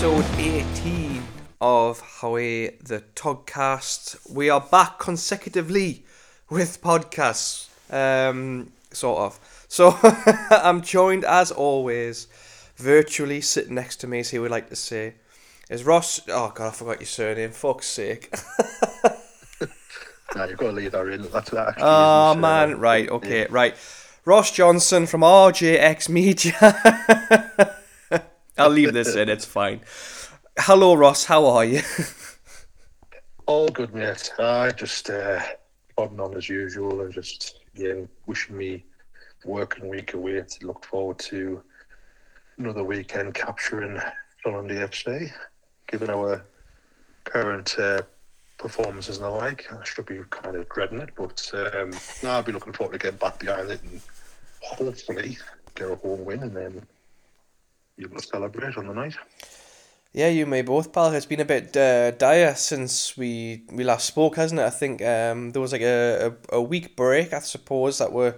episode 18 of Ha'way the Togcast. We are back consecutively with podcasts, um, sort of. So I'm joined as always, virtually sitting next to me, as he would like to say, is Ross. Oh God, I forgot your surname. Fuck's sake. Nah, you've got to leave that in. That's that. Oh man, right, okay, right. Ross Johnson from RJX Media. I'll leave this in. It's fine. Hello, Ross. How are you? All good, mate. I just uh, on as usual and just yeah, wishing me working week away to look forward to another weekend capturing Sunderland FC. Given our current uh, performances and the like, I should be kind of dreading it, but um, no, I'll be looking forward to getting back behind it and hopefully get a home win and then able to celebrate on the night. Yeah, you may both, pal. It's been a bit uh, dire since we we last spoke, hasn't it? I think um, there was like a, a, a week break, I suppose, that were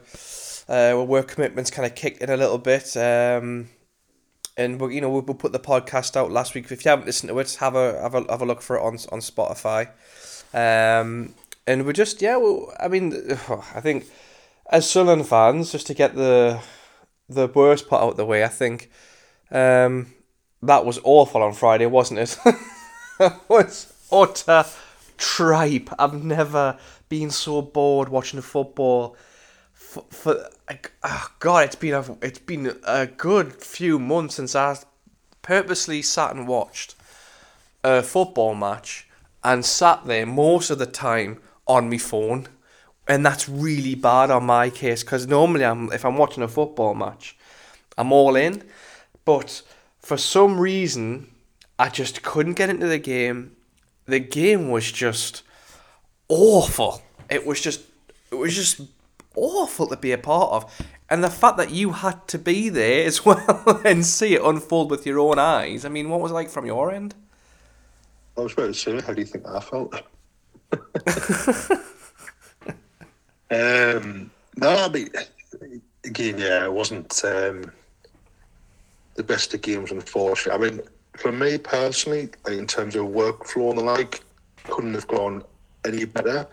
uh, work commitments kind of kicked in a little bit. Um, and we you know we we put the podcast out last week. If you haven't listened to it, have a have a have a look for it on on Spotify. Um, and we're just yeah, well, I mean, I think as Sunderland fans, just to get the the worst part out of the way, I think. Um, that was awful on Friday, wasn't it? it was utter tripe. I've never been so bored watching football. For, for oh God, it's been a it's been a good few months since I purposely sat and watched a football match and sat there most of the time on my phone, and that's really bad on my case because normally I'm if I'm watching a football match, I'm all in, but for some reason, I just couldn't get into the game. The game was just awful. It was just it was just awful to be a part of. And the fact that you had to be there as well and see it unfold with your own eyes. I mean, what was it like from your end? I was about to say, how do you think I felt? um, no, I mean, again, yeah, it wasn't um, the best of games, unfortunately. I mean, for me personally, like, in terms of workflow and the like, couldn't have gone any better.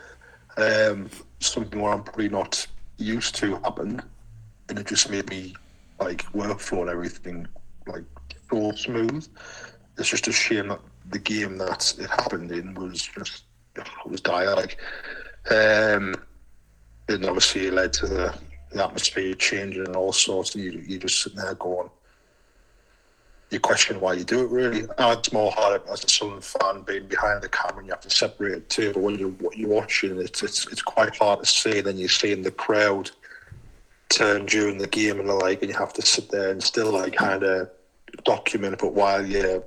Um, something where I'm probably not used to happened, and it just made me like workflow and everything like so smooth. It's just a shame that the game that it happened in was just it was dire. Like, um, and obviously it led to the, the atmosphere changing and all sorts. And you you just sitting there going, you question why you do it. Really, it's more hard as a Sunderland fan being behind the camera. and You have to separate it too. But when you what you're watching, it's it's it's quite hard to see. Then you're seeing the crowd turn during the game and the like, and you have to sit there and still like kind of document it. But while you're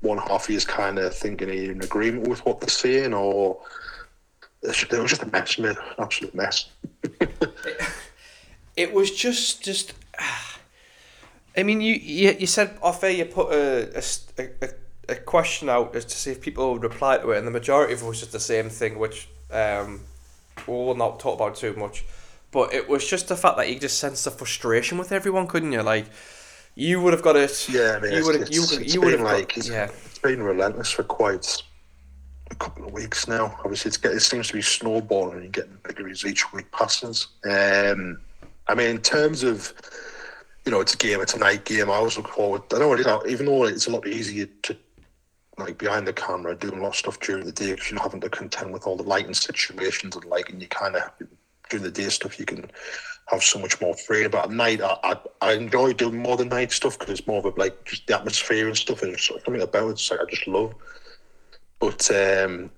one half of is kind of thinking are you in agreement with what they're saying, or it was just a mess, man, absolute mess. It was just just. I mean, you you, you said off air you put a a a question out as to see if people would reply to it, and the majority of it was just the same thing, which um, we'll not talk about too much. But it was just the fact that you just sensed the frustration with everyone, couldn't you? Like, you would have got it. Yeah, I mean, you would have. You, you would have like got, yeah. it's been relentless for quite a couple of weeks now. Obviously, it's get, it seems to be snowballing and getting bigger as each week passes. Um, I mean, in terms of you know, it's a game, it's a night game. I always look forward. I know, you know, even though it's a lot easier to like behind the camera doing a lot of stuff during the day because you're not having to contend with all the lighting situations and like, and you kind of during the day stuff you can have so much more freedom. But at night, I, I, I enjoy doing more than night stuff because it's more of a, like just the atmosphere and stuff, and it's something about it. It's like I just love. But um,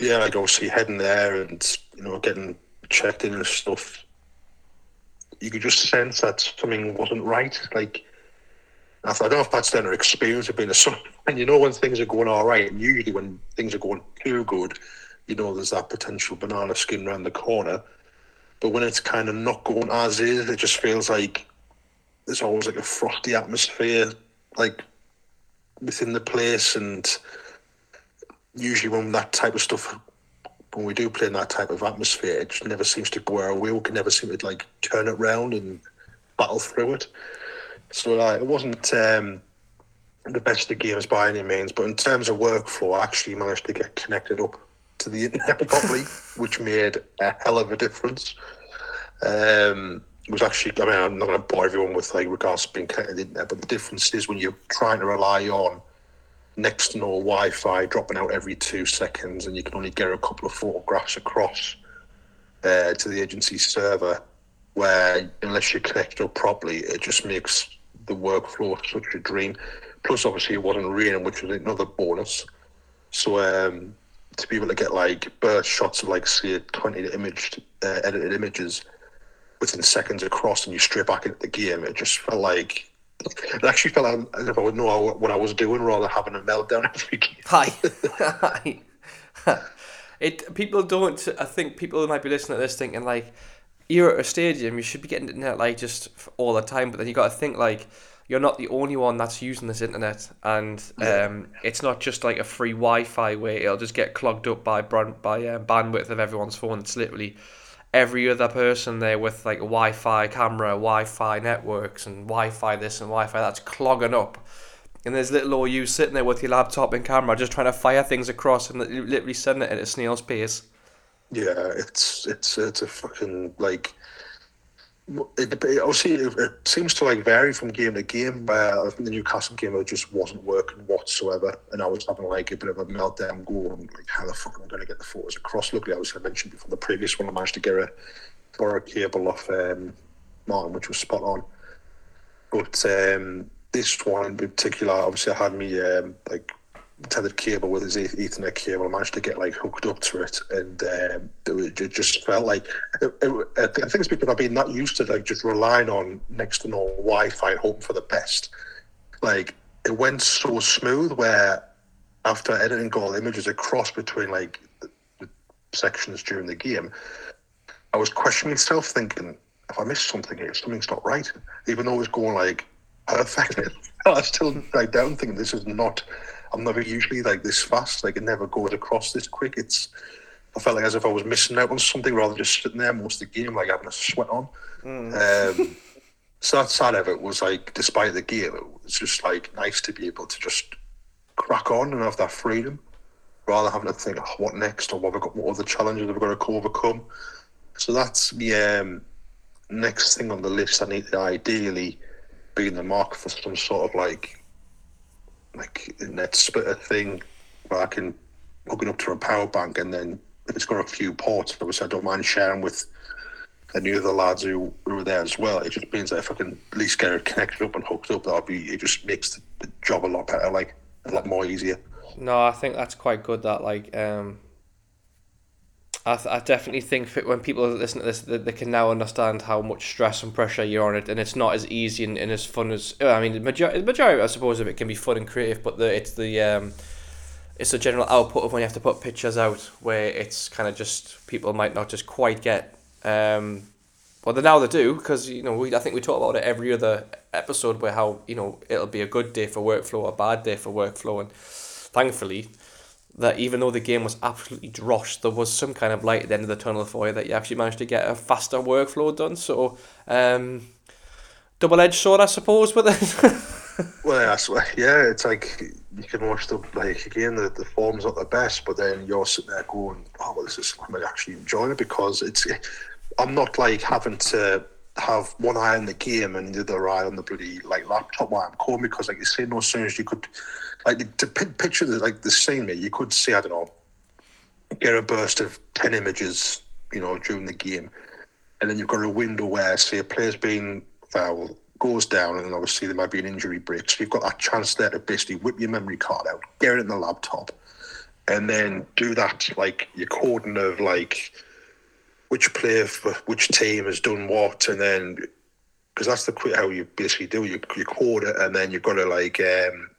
yeah, like obviously heading there and you know getting checked in and stuff. You could just sense that something wasn't right. Like I don't know if that's then an experience of being a son. And you know when things are going all right, and usually when things are going too good, you know there's that potential banana skin around the corner. But when it's kind of not going as is, it just feels like there's always like a frosty atmosphere, like within the place. And usually when that type of stuff, when we do play in that type of atmosphere, it just never seems to go our way. We can never seem to like turn it round and battle through it. So like, it wasn't. Um, the best of games by any means, but in terms of workflow, I actually managed to get connected up to the internet properly, which made a hell of a difference. Um, it was actually, I mean, I'm not going to bore everyone with like regards to being connected to the internet, but the difference is when you're trying to rely on next to no Wi-Fi dropping out every two seconds, and you can only get a couple of photographs across uh, to the agency server, where unless you connect up properly, it just makes the workflow such a dream. Plus, obviously, it wasn't raining, which was another bonus. So um, to be able to get like burst shots of like say 20 imaged uh, edited images within seconds across, and you straight back into the game, it just felt like it actually felt like as if I would know what I was doing rather than having a meltdown every game. Hi. Hi. it people don't. I think people might be listening to this thinking like, you're at a stadium, you should be getting internet like just all the time. But then you got to think like, you're not the only one that's using this internet, and um, it's not just like a free Wi-Fi where it'll just get clogged up by brand, by uh, bandwidth of everyone's phone. It's literally every other person there with like a Wi-Fi camera, Wi-Fi networks, and Wi-Fi this and Wi-Fi that's clogging up. And there's little old you sitting there with your laptop and camera, just trying to fire things across and literally sending it at a snail's pace. Yeah, it's it's it's a fucking like it, it, obviously, it, it, seems to like vary from game to game. But I think the Newcastle game it just wasn't working whatsoever, and I was having like a bit of a meltdown. Going like, how the fuck am I going to get the photos across? Luckily, I was I mentioned before the previous one, I managed to get a borrow cable off um, Martin, which was spot on. But um, this one in particular, obviously, I had me um, like tethered cable with his Ethernet cable. Managed to get like hooked up to it, and um, it, just felt like it, it, I think it's because I've been not used to like just relying on next to no Wi-Fi and hoping for the best. Like it went so smooth where after editing all the images across between like the, the sections during the game, I was questioning myself, thinking if I missed something here, something's not right. Even though it was going like perfect, I was still like down thinking this is not I'm never usually like this fast. Like it never goes across this quick. It's I felt like as if I was missing out on something rather than just sitting there most of the game like having a sweat on. Mm. Um, so that side of it was like, despite the game, it was just like nice to be able to just crack on and have that freedom rather having to think oh, what next or what we got, what other challenges have we got to overcome. So that's the um, next thing on the list. I need to ideally be in the market for some sort of like like a net splitter thing where I can hook it up to a power bank and then if it's got a few ports, obviously I don't mind sharing with any of the lads who, who are there as well. It just means that if I can at least get it connected up and hooked up, that'll be it just makes the, the job a lot better, like a lot more easier. No, I think that's quite good. That like um, I, th- I definitely think that when people listen to this, that they can now understand how much stress and pressure you're on it, and it's not as easy and, and as fun as I mean, the majority, the majority, I suppose, of it can be fun and creative, but the it's the um, it's the general output of when you have to put pictures out, where it's kind of just people might not just quite get. Um, well, they now they do because you know we I think we talk about it every other episode where how you know it'll be a good day for workflow, a bad day for workflow, and thankfully that even though the game was absolutely drosh, there was some kind of light at the end of the tunnel for you that you actually managed to get a faster workflow done. So, um, double edged sword, I suppose, with it. well, yeah, yeah, it's like you can watch the like again the, the form's not the best, but then you're sitting there going, oh well, this is I'm actually enjoying it because it's I'm not like having to have one eye on the game and the other eye on the bloody like laptop while I'm calling because like you say, no sooner as you could like to picture the like the scene, you could see I don't know, get a burst of ten images, you know, during the game, and then you've got a window where say a player's being fouled, goes down, and then obviously there might be an injury break. So you've got that chance there to basically whip your memory card out, get it in the laptop, and then do that like your coding of like which player for which team has done what, and then because that's the how you basically do you you code it, and then you've got to like um,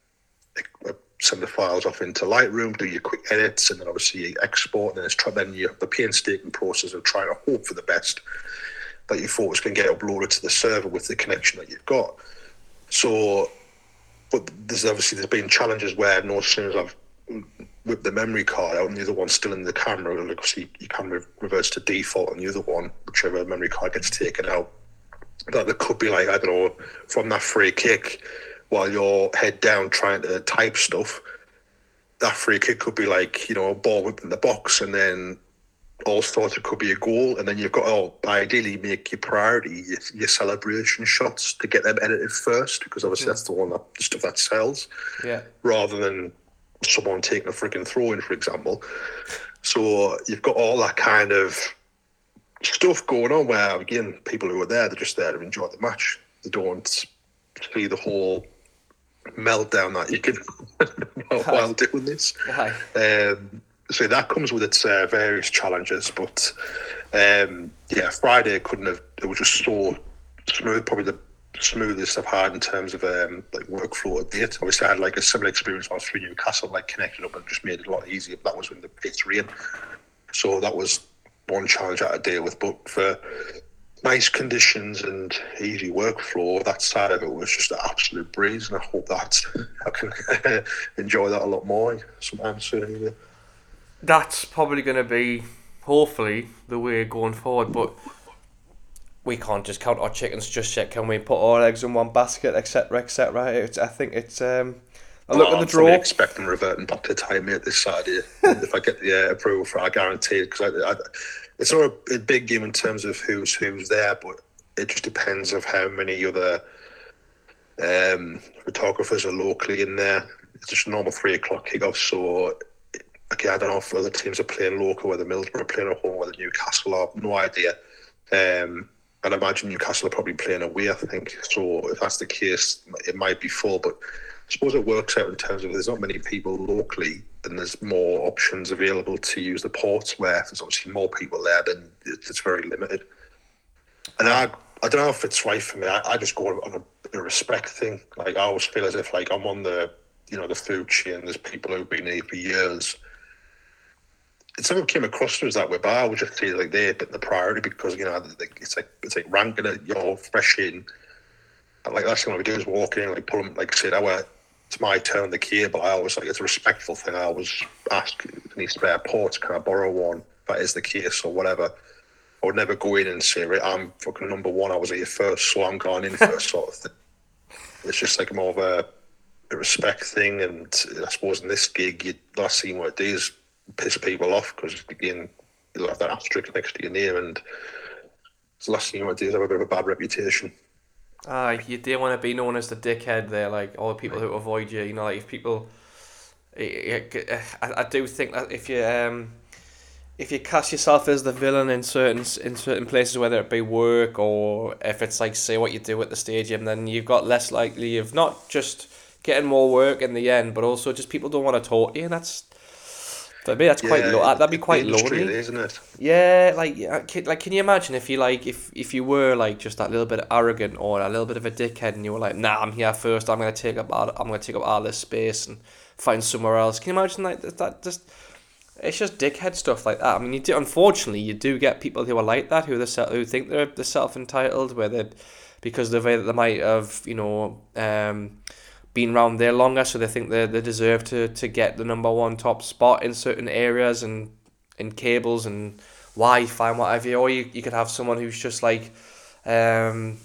send the files off into Lightroom, do your quick edits, and then obviously you export, and then it's then you have the painstaking process of trying to hope for the best that your photos can get uploaded to the server with the connection that you've got. So, but there's obviously there's been challenges where no sooner as I've whipped the memory card out and the other one's still in the camera, and obviously you can re- reverse to default on the other one, whichever memory card gets taken out. That there could be like I don't know from that free kick while you're head down trying to type stuff, that free kick could be like, you know, a ball whipped in the box and then all thought it could be a goal. And then you've got, oh, ideally make your priority your, your celebration shots to get them edited first, because obviously hmm. that's the one that the stuff that sells. Yeah. Rather than someone taking a freaking throw in, for example. So you've got all that kind of stuff going on where, again, people who are there, they're just there to enjoy the match. They don't see the whole meltdown that you can while doing this. Um, so that comes with its uh, various challenges, but um, yeah, Friday couldn't have. It was just so smooth, probably the smoothest I've had in terms of um, like workflow at date. Obviously, I had like a similar experience when I was through Newcastle, like connected up and just made it a lot easier. That was when the it's rain, so that was one challenge I had to deal with. But for nice conditions and easy workflow, that side of it was just an absolute breeze, and I hope that I can enjoy that a lot more sometime soon. Anyway. That's probably going to be, hopefully, the way going forward. But we can't just count our chickens just yet, can we? Put all eggs in one basket, etc., etc. It's, I think it's. Um, I look Oh, at the draw. Fully draw. expecting reverting back to time at this Saturday if I get the uh, approval for. it, I guarantee it because I, I, it's not a, big game in terms of who's who's there, but it just depends of how many other um, photographers are locally in there. It's just a normal three o'clock kickoff, so okay, I don't know if other teams are playing local, whether Middlesbrough are playing at home, whether Newcastle are. No idea. Um, I'd imagine Newcastle are probably playing away. I think so. If that's the case, it might be full, but. I suppose it works out in terms of there's not many people locally, and there's more options available to use the ports. Where there's obviously more people there, then it's very limited. And I, I don't know if it's right for me. I, I just go on a, a respect thing. Like I always feel as if like I'm on the, you know, the food chain. There's people who've been here for years. It's never came across to us that way, but I would just say like they're the priority because you know it's like it's like ranking it. You're fresh in. Like that's what we do is walk in, like pull them, like that way. It's my turn the cable. But I always like it's a respectful thing. I always ask, any spare ports? Can I borrow one? If that is the case or whatever. I would never go in and say, right, I'm fucking number one. I was at your first, so I'm going in first, sort of thing. It's just like more of a, a respect thing, and I suppose in this gig, you last seen what it is, piss people off because again, you'll have that asterisk next to your name, and it's the last thing you want to do is have a bit of a bad reputation. Aye, you don't want to be known as the dickhead there, like all the people who avoid you. You know, like if people, I, I I do think that if you um, if you cast yourself as the villain in certain in certain places, whether it be work or if it's like say what you do at the stadium, then you've got less likely of not just getting more work in the end, but also just people don't want to talk to you. And that's for me, that's quite Yeah, lo- that'd be quite lonely. isn't it? Yeah, like yeah, can, like can you imagine if you like if if you were like just that little bit arrogant or a little bit of a dickhead and you were like, nah, I'm here first. I'm gonna take up all, I'm gonna take up all this space and find somewhere else. Can you imagine like that? that just it's just dickhead stuff like that. I mean, you do unfortunately you do get people who are like that who are the who think they're the self entitled where they because of the way that they might have you know um been around there longer, so they think they they deserve to to get the number one top spot in certain areas and in cables and Wi-Fi and whatever. Or you, you could have someone who's just like um,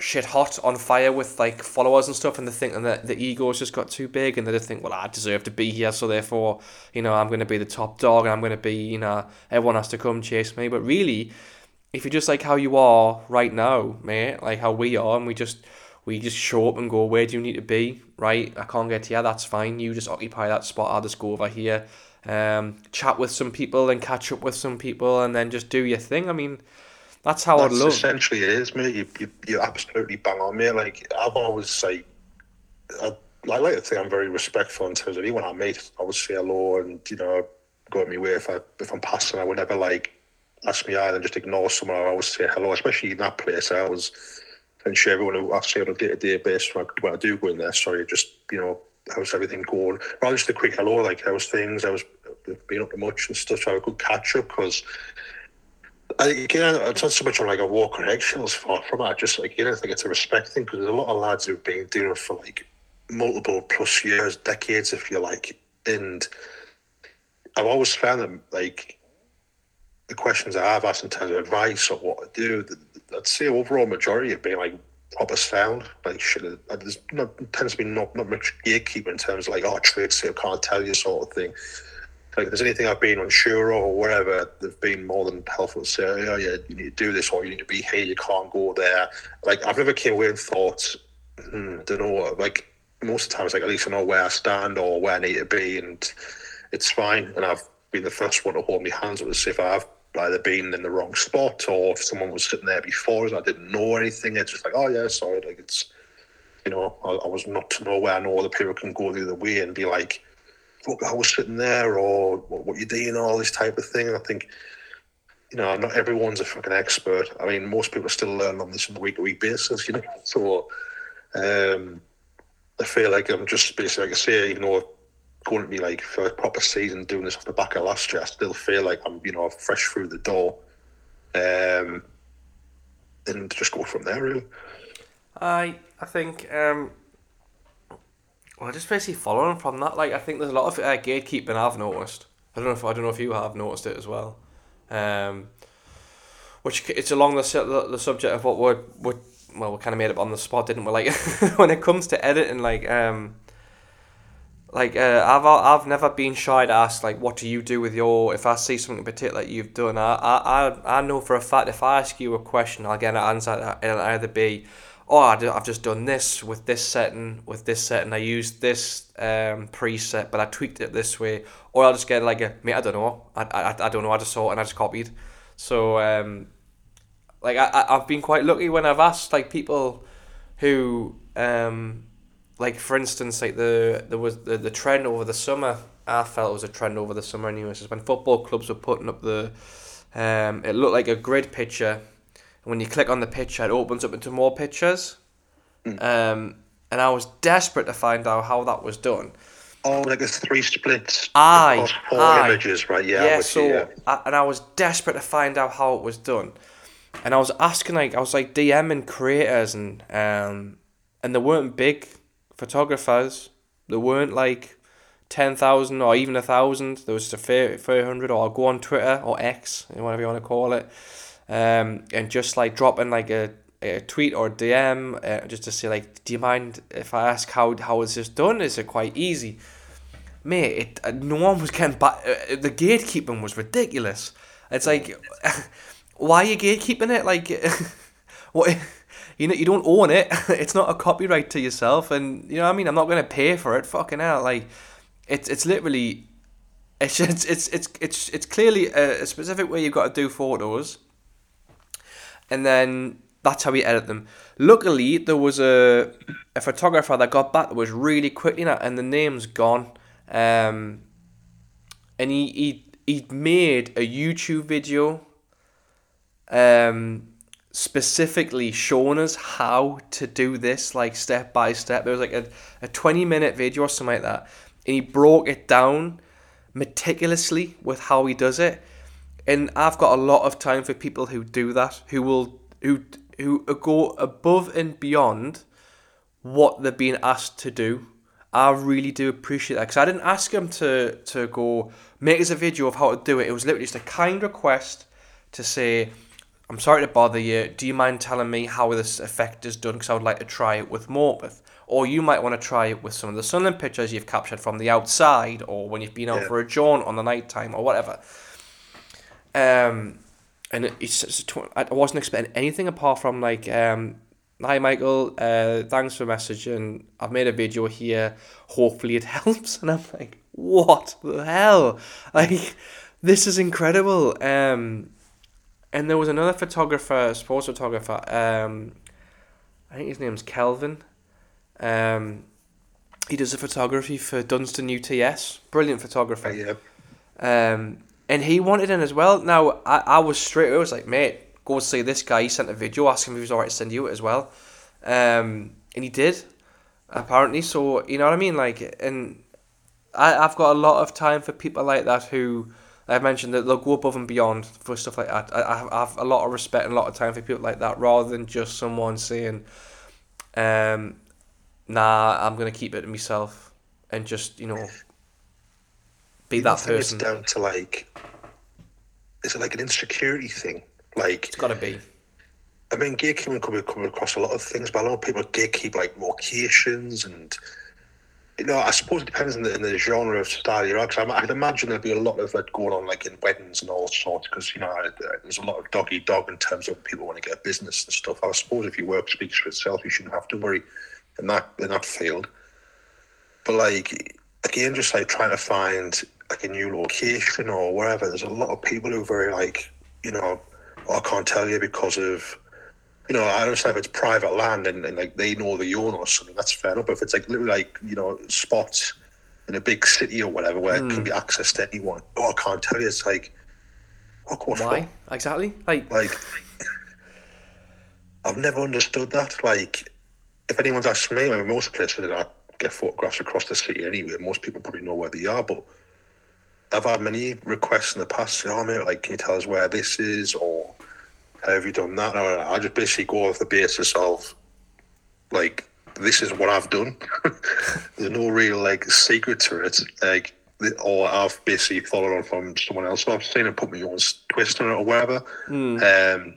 shit hot on fire with like followers and stuff, and they think and the the ego's just got too big, and they just think, well, I deserve to be here, so therefore, you know, I'm going to be the top dog, and I'm going to be, you know, everyone has to come chase me. But really, if you're just like how you are right now, mate, like how we are, and we just we just show up and go, where do you need to be? Right, I can't get here. That's fine. You just occupy that spot. I'll just go over here, um, chat with some people, and catch up with some people, and then just do your thing. I mean, that's how That's love. essentially it is, mate. You, you, you absolutely bang on, mate. Like, I've always, like, I, I like to think I'm very respectful in terms of anyone I meet. I would say hello and, you know, go at me way if, I, if I'm passing. I would never, like, ask me either and just ignore someone. I always say hello, especially in that place. I always ensure everyone who I see on a day to day basis when I, when I do go in there, sorry, just, you know, how's everything going? Rather just a quick hello, like, how's things? I was being up to much and stuff, so a good catch up because. I, again, it's not so much on like a walk on eggshells far from. I just like, you know, I think it's a respect thing because there's a lot of lads who've been doing it for like multiple plus years, decades, if you like. And I've always found them like the questions I have asked in terms of advice or what to do, I'd say overall majority have been like proper sound. Like shit, uh, there's not tends to be not not much gatekeeper in terms of like oh trade sale can't tell you sort of thing. Like if there's anything I've been unsure of or whatever, they've been more than helpful to say, oh yeah, you need to do this or you need to be here, you can't go there. Like I've never came away and thought, hmm, don't know, like most of the time times like at least I know where I stand or where I need to be and it's fine. And I've been the first one to hold my hands up as if I've either been in the wrong spot or if someone was sitting there before us, I didn't know anything. It's just like, oh yeah, sorry, like it's you know, I, I was not to know where I know other people can go the other way and be like, look, I was sitting there or what, what you doing, all this type of thing. And I think, you know, not everyone's a fucking expert. I mean, most people still learning on this on a week to week basis, you know. So um, I feel like I'm just basically, like I say, you know, going to be like a proper season doing this off the back of last year, I still feel like I'm, you know, fresh through the door. Um, and just go from there, really. I I think um, well, just basically following from that, like I think there's a lot of uh, gatekeeping I've noticed. I don't know if I don't know if you have noticed it as well. Um, which it's along the the, the subject of what we're, we well we kind of made up on the spot, didn't we? Like when it comes to editing, like um, like uh, I've I've never been shy to ask like what do you do with your if I see something in particular that you've done I I I know for a fact if I ask you a question I'll get an answer That it'll either be oh I've just done this with this setting with this setting I used this um, preset but I tweaked it this way or I'll just get like a mate I don't know. I, I, I don't know. I just saw it and I just copied. So um, like I I've been quite lucky when I've asked like people who um like for instance, like the there was the, the trend over the summer. I felt it was a trend over the summer anyways. Is when football clubs were putting up the, um, it looked like a grid picture. And when you click on the picture, it opens up into more pictures. Mm. Um, and I was desperate to find out how that was done. Oh, like a three splits. Aye, four aye. images, right? Yeah. Yeah. So, you, yeah. I, and I was desperate to find out how it was done, and I was asking like I was like DMing creators and um, and they weren't big photographers. There weren't like 10,000 or even a thousand. There was just a fair, fair hundred, or I'll go on Twitter or X, whatever you want to call it, um, and just like dropping like a, a tweet or DM uh, just to say like, do you mind if I ask how how is this done? Is it quite easy? Mate, it, uh, no one was getting back. Uh, the gatekeeping was ridiculous. It's like, why are you gatekeeping it? Like, what? You know you don't own it. it's not a copyright to yourself, and you know what I mean. I'm not gonna pay for it. Fucking hell, like it's it's literally it's it's it's it's it's, clearly a, a specific way you've got to do photos, and then that's how we edit them. Luckily, there was a a photographer that got back that was really quickly that, and the name's gone. Um, and he he he made a YouTube video. Um, specifically shown us how to do this like step by step. There was like a, a 20 minute video or something like that. And he broke it down meticulously with how he does it. And I've got a lot of time for people who do that, who will who who go above and beyond what they're being asked to do. I really do appreciate that because I didn't ask him to to go make us a video of how to do it. It was literally just a kind request to say, I'm sorry to bother you. Do you mind telling me how this effect is done? Because I would like to try it with Morpeth. Or you might want to try it with some of the sunland pictures you've captured from the outside, or when you've been out yeah. for a jaunt on the night time, or whatever. Um, and it's, it's I wasn't expecting anything apart from like, um, hi Michael, uh, thanks for messaging. I've made a video here. Hopefully it helps. And I'm like, what the hell? Like, this is incredible. Um, and there was another photographer, sports photographer. Um, I think his name's Kelvin. Um, he does the photography for Dunston UTS. Brilliant photographer. Yeah. Um, and he wanted in as well. Now I, I was straight. I was like, mate, go see this guy. He sent a video asking if he was alright to send you it as well. Um, and he did, apparently. So you know what I mean. Like, and I I've got a lot of time for people like that who I've mentioned that they'll go above and beyond for stuff like that. I, I have a lot of respect and a lot of time for people like that, rather than just someone saying, um, "Nah, I'm gonna keep it to myself," and just you know, be that person. It's down to like, is it like an insecurity thing? Like it's gotta be. I mean, gatekeeping could be coming across a lot of things, but a lot of people gatekeep like locations and you know, I suppose it depends on the, the genre of style you're at. Cause I'd imagine there'd be a lot of that going on, like in weddings and all sorts, because you know there's a lot of doggy dog in terms of people want to get a business and stuff. I suppose if your work speaks for itself, you shouldn't have to worry in that in that field. But like again, just like trying to find like a new location or wherever. There's a lot of people who are very like, you know, oh, I can't tell you because of you know, I understand if it's private land and, and like they know the owner or something, that's fair enough. But if it's like literally like, you know, spots in a big city or whatever where mm. it can be accessed to anyone, oh, I can't tell you. It's like, oh, what why for? exactly? Like, like I've never understood that. Like, if anyone's asked me, I mean, most places that I get photographs across the city anyway, most people probably know where they are, but I've had many requests in the past, oh, mate, like, can you tell us where this is? Or, how have you done that? No, I just basically go off the basis of like this is what I've done. There's no real like secret to it. Like or I've basically followed on from someone else. So I've seen him put my own twist on it or whatever. Mm. Um,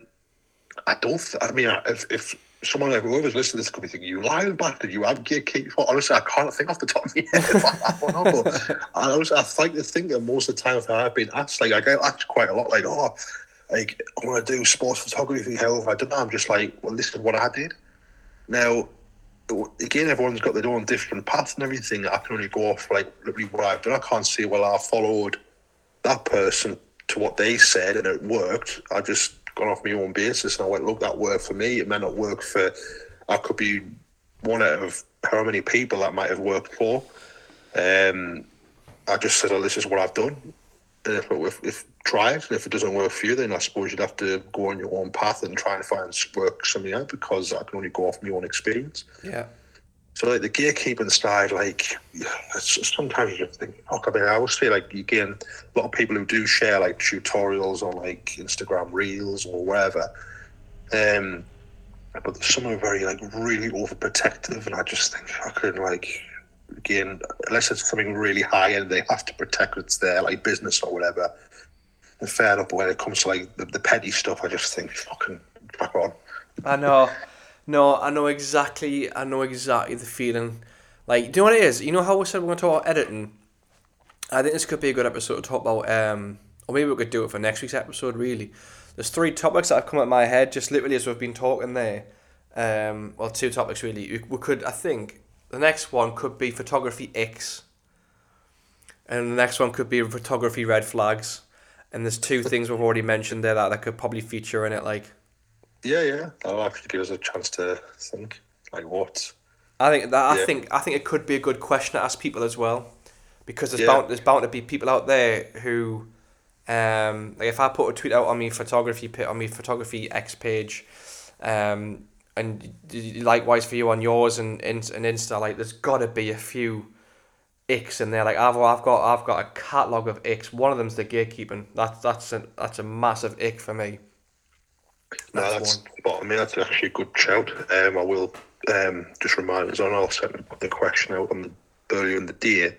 I don't. Th- I mean, if, if someone like whoever's listening to this could be thinking, "You lying bastard! You have gatekeep." Honestly, I can't think off the top of my head. I don't know, but I, honestly, I think the thing that most of the time I've been asked, like I get asked quite a lot, like, "Oh, like I want to do sports photography. Hell, I don't know. I'm just like, well, this is what I did. Now, again, everyone's got their own different path and everything. I can only go off like literally what I've done. I can't say, well, I followed that person to what they said and it worked. I just gone off my own basis and I went, look, that worked for me. It may not work for. I could be one out of how many people that might have worked for. Um, I just said, oh, this is what I've done. And if, if, if try it. And if it doesn't work for you, then I suppose you'd have to go on your own path and try and find work something out because I can only go off my own experience. Yeah. So like the gatekeeping side, like sometimes you just think, fuck. I mean, I always feel like again, a lot of people who do share like tutorials on like Instagram Reels or wherever, um, but some are very like really overprotective, and I just think fucking like again, unless it's something really high end, they have to protect it's their like business or whatever And fair enough, but when it comes to like the, the petty stuff, I just think fucking back on. I know, no, I know exactly. I know exactly the feeling. Like, do you know what it is? You know how we said we're going to talk about editing. I think this could be a good episode to talk about. Um, or maybe we could do it for next week's episode. Really, there's three topics that have come at my head just literally as we've been talking there. Um, well, two topics really. We could, I think, the next one could be photography X, and the next one could be photography red flags and there's two things we've already mentioned there that, that could probably feature in it, like. Yeah, yeah. That'll actually give us a chance to think, like what. I think that yeah. I think I think it could be a good question to ask people as well, because there's yeah. bound there's bound to be people out there who, um, like if I put a tweet out on me photography on me photography X page, um, and likewise for you on yours and and Insta, like there's got to be a few icks in there. Like I've I've got I've got a catalog of icks. One of them's the gatekeeping. That's that's a that's a massive ick for me. That's no, that's one. I mean that's actually a good shout. Um, I will um just remind us on. I'll send the question out on the earlier in the day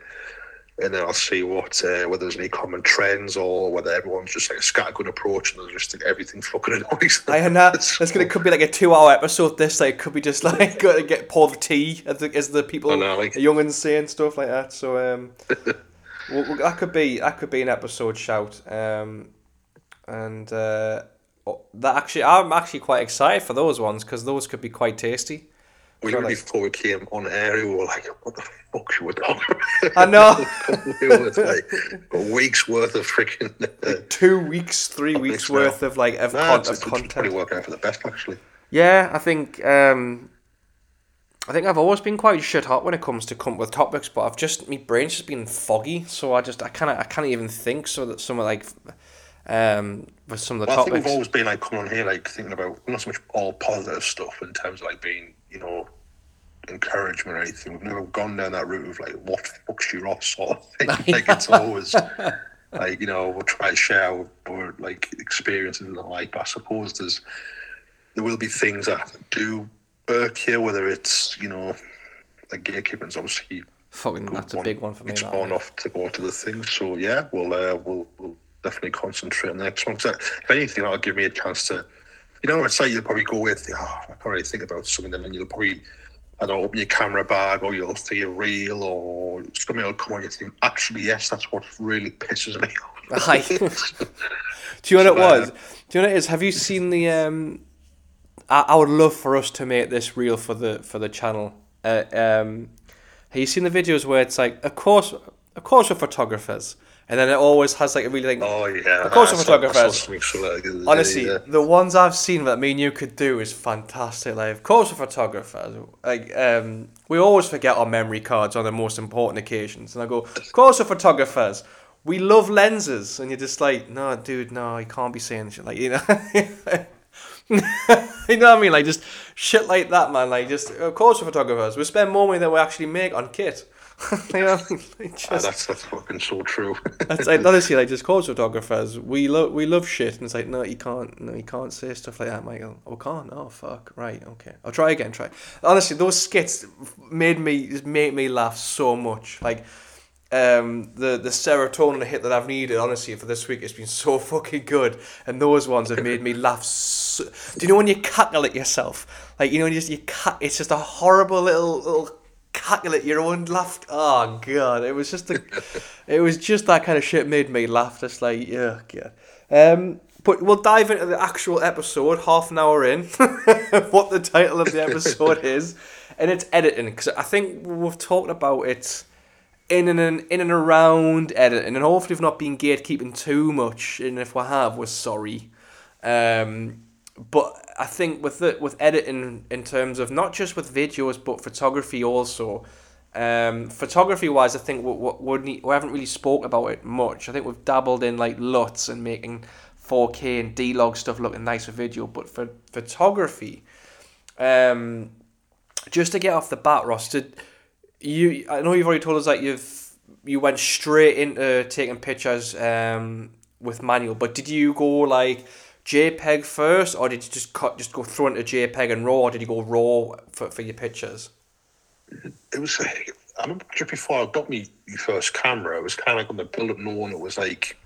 and then I'll see what uh, whether there's any common trends or whether everyone's just like a scattergun approach and there's just like everything fucking annoys. I know that's gonna could be like a two hour episode. This like could be just like to get pour the tea as the, as the people know, like, the youngins saying stuff like that. So um, well, well, that could be that could be an episode shout. Um, and uh, oh, that actually I'm actually quite excited for those ones because those could be quite tasty. We like, before we came on air, we were like, "What the fuck should we talk about?" I know. it like a week's worth of freaking. Uh, Two weeks, three weeks worth of like of, nah, con- of content. Probably working out for the best, actually. Yeah, I think. Um, I think I've always been quite shit hot when it comes to come with topics, but I've just my brain's just been foggy, so I just I can't I can't even think. So that some of like um with some of the well, topics. I think we've always been like coming on here like thinking about not so much all positive stuff in terms of like being you know, encouragement or anything. We've never gone down that route of like what fucks you off sort of thing. like it's always like you know we'll try to share our, like experiences and the like. But I suppose there's there will be things that do work here, whether it's you know like gatekeeping's obviously fucking that's one, a big one for me. It's on off to go to the thing. So yeah, we'll uh, we'll we'll definitely concentrate on the next one. Cause if anything, that'll give me a chance to you know, it's like you'll probably go with, oh, I can't really think about something, and then you'll probably, I don't know, open your camera bag or you'll see a reel or something will come on. You think, actually, yes, that's what really pisses me off. Do you know what it was? Do you know what it is? Have you seen the? Um, I, I would love for us to make this real for the for the channel. Uh, um, have you seen the videos where it's like, of course, of course, we're photographers, and then it always has like a really like, Oh yeah, Of course I we're saw- saw photographers. the other day, Honestly, yeah. the ones I've seen that me and you could do is fantastic. Like, of course, photographers. Like, um, we always forget our memory cards on the most important occasions, and I go, of course, photographers. We love lenses, and you're just like, no, dude, no, you can't be saying shit like you know. you know what I mean? Like just shit like that, man. Like just of course we're photographers. We spend more money than we actually make on kit. you know, what I mean? Like, Ah, just, that's that's fucking so true. that's like honestly like just coach photographers. We love we love shit, and it's like no, you can't, no, you can't say stuff like that, Michael. Oh, can't. Oh, fuck. Right. Okay. I'll try again. Try. Honestly, those skits made me just made me laugh so much. Like. Um, the the serotonin hit that I've needed, honestly, for this week it's been so fucking good, and those ones have made me laugh. So, do you know when you cackle at yourself, like you know, when you just you cack, it's just a horrible little little cackle at your own laugh. Oh god, it was just a, it was just that kind of shit made me laugh. Just like yeah, god. Um, but we'll dive into the actual episode half an hour in, what the title of the episode is, and it's editing because I think we've talked about it in and in and around editing, and hopefully we've not been gatekeeping too much. And if we have, we're sorry. Um, but I think with the, with editing in terms of not just with videos but photography also. Um, photography wise, I think we, we, we, haven't really spoke about it much. I think we've dabbled in like LUTs and making 4K and D-Log stuff looking nice for video, but for photography, um, just to get off the bat, Ross, did you? I know you've already told us that you've you went straight into taking pictures um, with manual, but did you go like JPEG first, or did you just cut just go through into JPEG and RAW, or did you go RAW for, for your pictures? it was I remember just before I got me first camera, it was kind of on the build up knowing it was like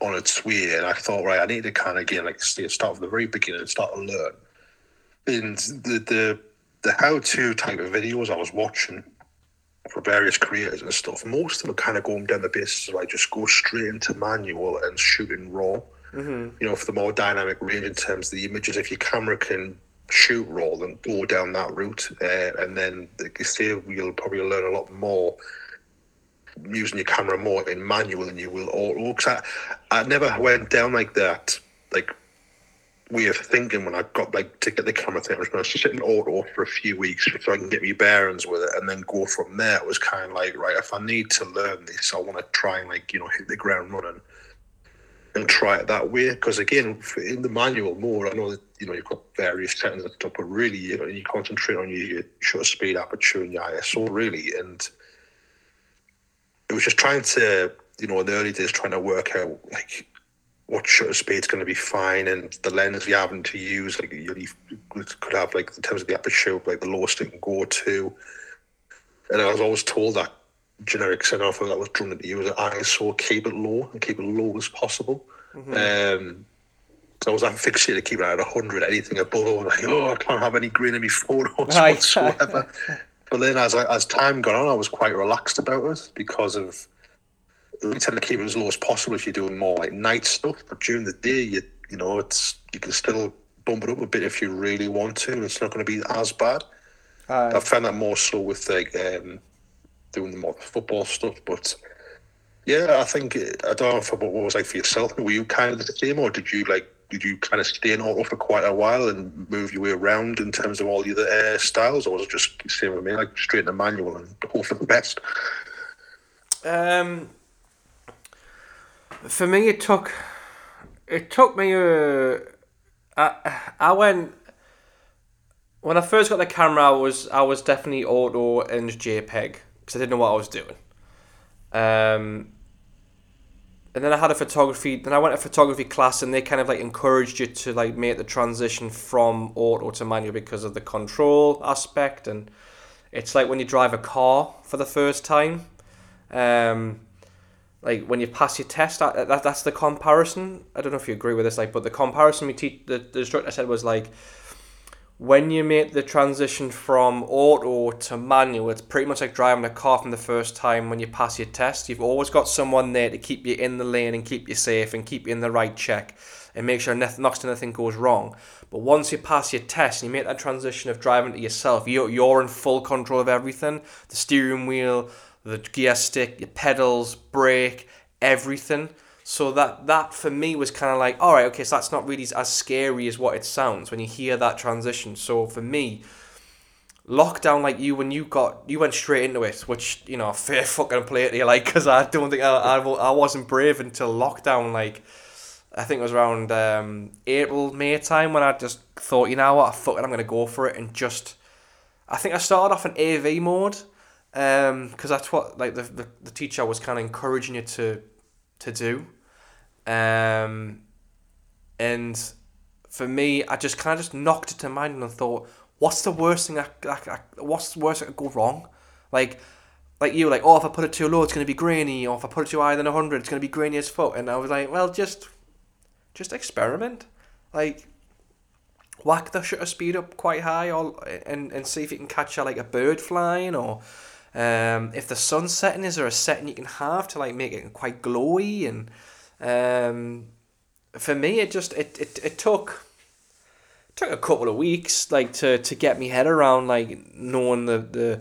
on its way, and I thought, right, I need to kind of get like start from the very beginning and start to learn. And the the the how to type of videos I was watching for various creators and stuff, most of them are kind of going down the basis of like just go straight into manual and shoot in raw. You know, for the more dynamic range in terms of the images, if your camera can shoot raw, then go down that route, uh, and then say you'll probably learn a lot more using your camera more in manual than you will auto. Because I, I never went down like that, like way of thinking when I got like to get the camera thing. I was going to sit in auto for a few weeks so I can get my bearings with it, and then go from there. It was kind of like right, if I need to learn this, I want to try and like you know hit the ground running and try it that way. Because again, in the manual mode, I know that you know you've got various settings and stuff, but really you, know, you concentrate on your, your shutter speed, aperture, and your ISO really, and it was just trying to you know in the early days trying to work out like what shutter speed's going to be fine and the lens you're having to use like you you could have like in terms of the aperture like the lowest it can go to and I was always told that generic set off that was drawn into you as saw keep it low and keep it low as possible um so I was that fixated keeping it at 100 anything above I was like oh I can't have any green in my photos whatsoever. But then as as time got on I was quite relaxed about it because of we tend to keep it as low as possible if you're doing more like night stuff. But during the day, you you know, it's you can still bump it up a bit if you really want to, and it's not going to be as bad. I found that more so with like um, doing the more football stuff, but yeah, I think I don't know if, what was like for yourself. Were you kind of the same, or did you like did you kind of stay in auto for quite a while and move your way around in terms of all the other uh, styles, or was it just the same with me, like straight in the manual and hope for the best? Um, for me, it took it took me. Uh, I I went when I first got the camera. I was I was definitely auto and JPEG because I didn't know what I was doing. Um, and then I had a photography. Then I went to photography class, and they kind of like encouraged you to like make the transition from auto to manual because of the control aspect, and it's like when you drive a car for the first time. Um, like when you pass your test, that, that that's the comparison. I don't know if you agree with this, like, but the comparison we teach the, the instructor said was like when you make the transition from auto to manual, it's pretty much like driving a car from the first time when you pass your test. You've always got someone there to keep you in the lane and keep you safe and keep you in the right check and make sure nothing, nothing goes wrong. But once you pass your test and you make that transition of driving to yourself, you're, you're in full control of everything the steering wheel, the gear stick, your pedals, brake, everything. So that that for me was kind of like, all right, okay, so that's not really as scary as what it sounds when you hear that transition. So for me, lockdown like you when you got you went straight into it, which you know fair fucking play to you like, because I don't think I, I I wasn't brave until lockdown. Like I think it was around um, April May time when I just thought, you know what, fuck it, I'm gonna go for it and just. I think I started off in AV mode, um, because that's what like the, the the teacher was kind of encouraging you to to do. Um, and for me, I just kind of just knocked it to mind and thought, what's the worst thing I that, what's the worst that could go wrong? Like, like you, like, oh, if I put it too low, it's going to be grainy, or if I put it too higher than 100, it's going to be grainy as fuck. And I was like, well, just, just experiment. Like, whack the shutter speed up quite high, or and, and see if you can catch a, like a bird flying, or um, if the sun's setting, is there a setting you can have to like make it quite glowy and um, for me, it just it, it, it took took a couple of weeks like to, to get me head around like knowing the the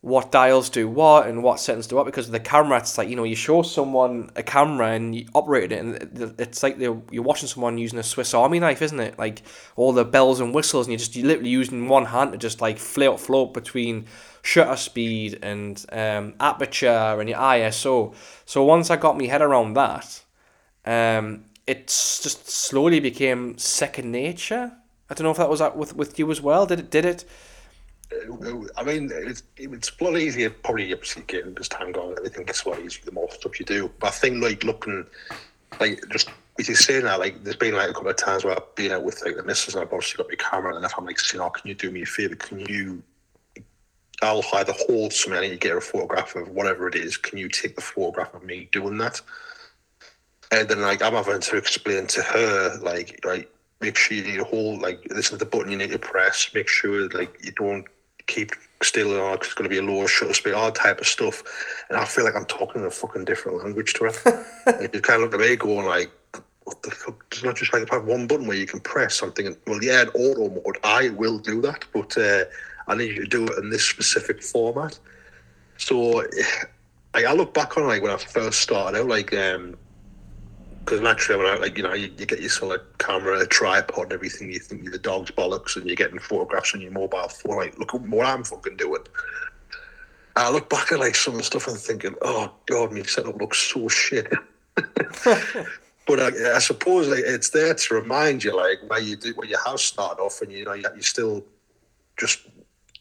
what dials do what and what settings do what because the camera it's like you know you show someone a camera and you operate it and it's like you're watching someone using a Swiss Army knife isn't it? Like all the bells and whistles and you're just you're literally using one hand to just like float float between shutter speed and um, aperture and your ISO. So once I got my head around that, um, it just slowly became second nature. I don't know if that was with, with you as well. Did it? Did it? I mean, it's, it's a lot easier. Probably obviously getting as time going, everything gets a lot easier the more stuff you do. But I think like looking, like just as you say that, like there's been like a couple of times where I've been out with like the missus and I've obviously got my camera, and if I'm like saying, "Oh, can you do me a favor? Can you I'll either hold something, I need to get a photograph of whatever it is. Can you take the photograph of me doing that? And then like I'm having to explain to her like like make sure you hold like this is the button you need to press. Make sure like you don't keep still or it's going to be a lower shutter speed, all type of stuff. And I feel like I'm talking a fucking different language to her. like, you kind of look at me going like, what the fuck? It's not just like have one button where you can press something. well, yeah, in auto mode, I will do that, but. Uh, I need you to do it in this specific format. So like, I look back on like when I first started out, like um, because naturally when I like you know you, you get your sort of camera, a tripod, and everything, you think you're the dog's bollocks, and you're getting photographs on your mobile phone. Like, look what I'm fucking doing. I look back at like some of the stuff and thinking, oh god, my setup looks so shit. but I, I, suppose like, it's there to remind you like where you do where you have started off, and you know you, you still just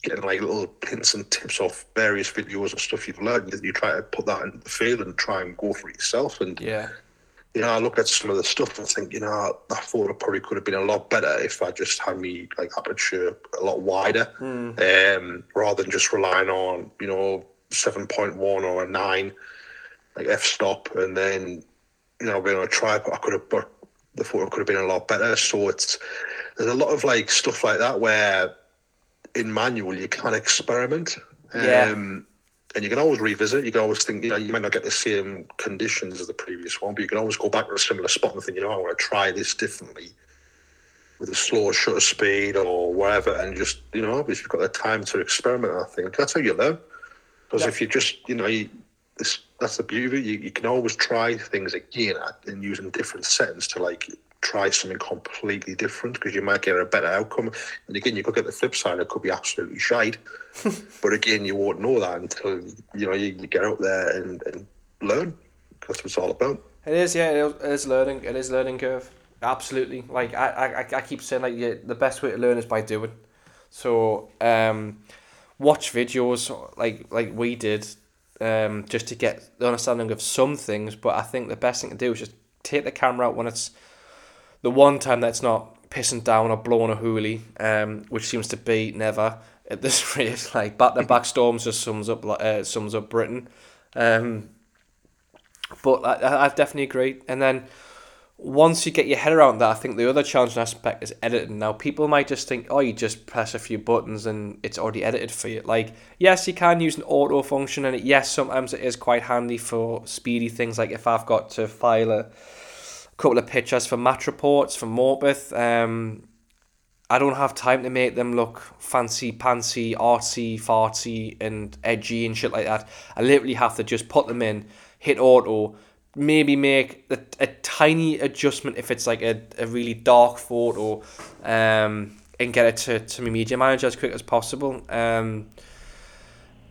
getting like little hints and tips off various videos and stuff you've learned. You try to put that in the field and try and go for it yourself. And yeah, you know, I look at some of the stuff and think, you know, thought it probably could have been a lot better if I just had me like aperture a lot wider, mm. um, rather than just relying on you know seven point one or a nine, like f stop, and then you know being on a tripod, I could have, but the photo could have been a lot better. So it's there's a lot of like stuff like that where in manual you can experiment. Yeah. Um, and you can always revisit. You can always think, you know, you might not get the same conditions as the previous one, but you can always go back to a similar spot and think, you know, I want to try this differently with a slower shutter speed or whatever, and just, you know, if you've got the time to experiment, I think that's how you learn. Because yeah. if you just, you know, you, this, that's the beauty. You, you can always try things again and using different settings to like try something completely different because you might get a better outcome. And again, you could get the flip side; it could be absolutely shite. but again, you won't know that until you know you, you get out there and, and learn. That's what it's all about. It is, yeah. It is learning. It is learning curve. Absolutely. Like I, I, I keep saying, like yeah, the best way to learn is by doing. So, um, watch videos like like we did, um, just to get the understanding of some things. But I think the best thing to do is just take the camera out when it's the one time that's not pissing down or blowing a hoolie, um, which seems to be never at this rate. Like back the back storms just sums up uh, sums up Britain. Um, But I, I definitely agree. And then once you get your head around that, I think the other challenging aspect is editing. Now, people might just think, oh, you just press a few buttons and it's already edited for you. Like, yes, you can use an auto function, and yes, sometimes it is quite handy for speedy things. Like if I've got to file a couple of pictures for match reports from Morpeth, um, I don't have time to make them look fancy, pantsy, artsy, fartsy, and edgy and shit like that. I literally have to just put them in, hit auto, maybe make a, a tiny adjustment if it's like a, a really dark photo, um, and get it to, to my media manager as quick as possible. Um,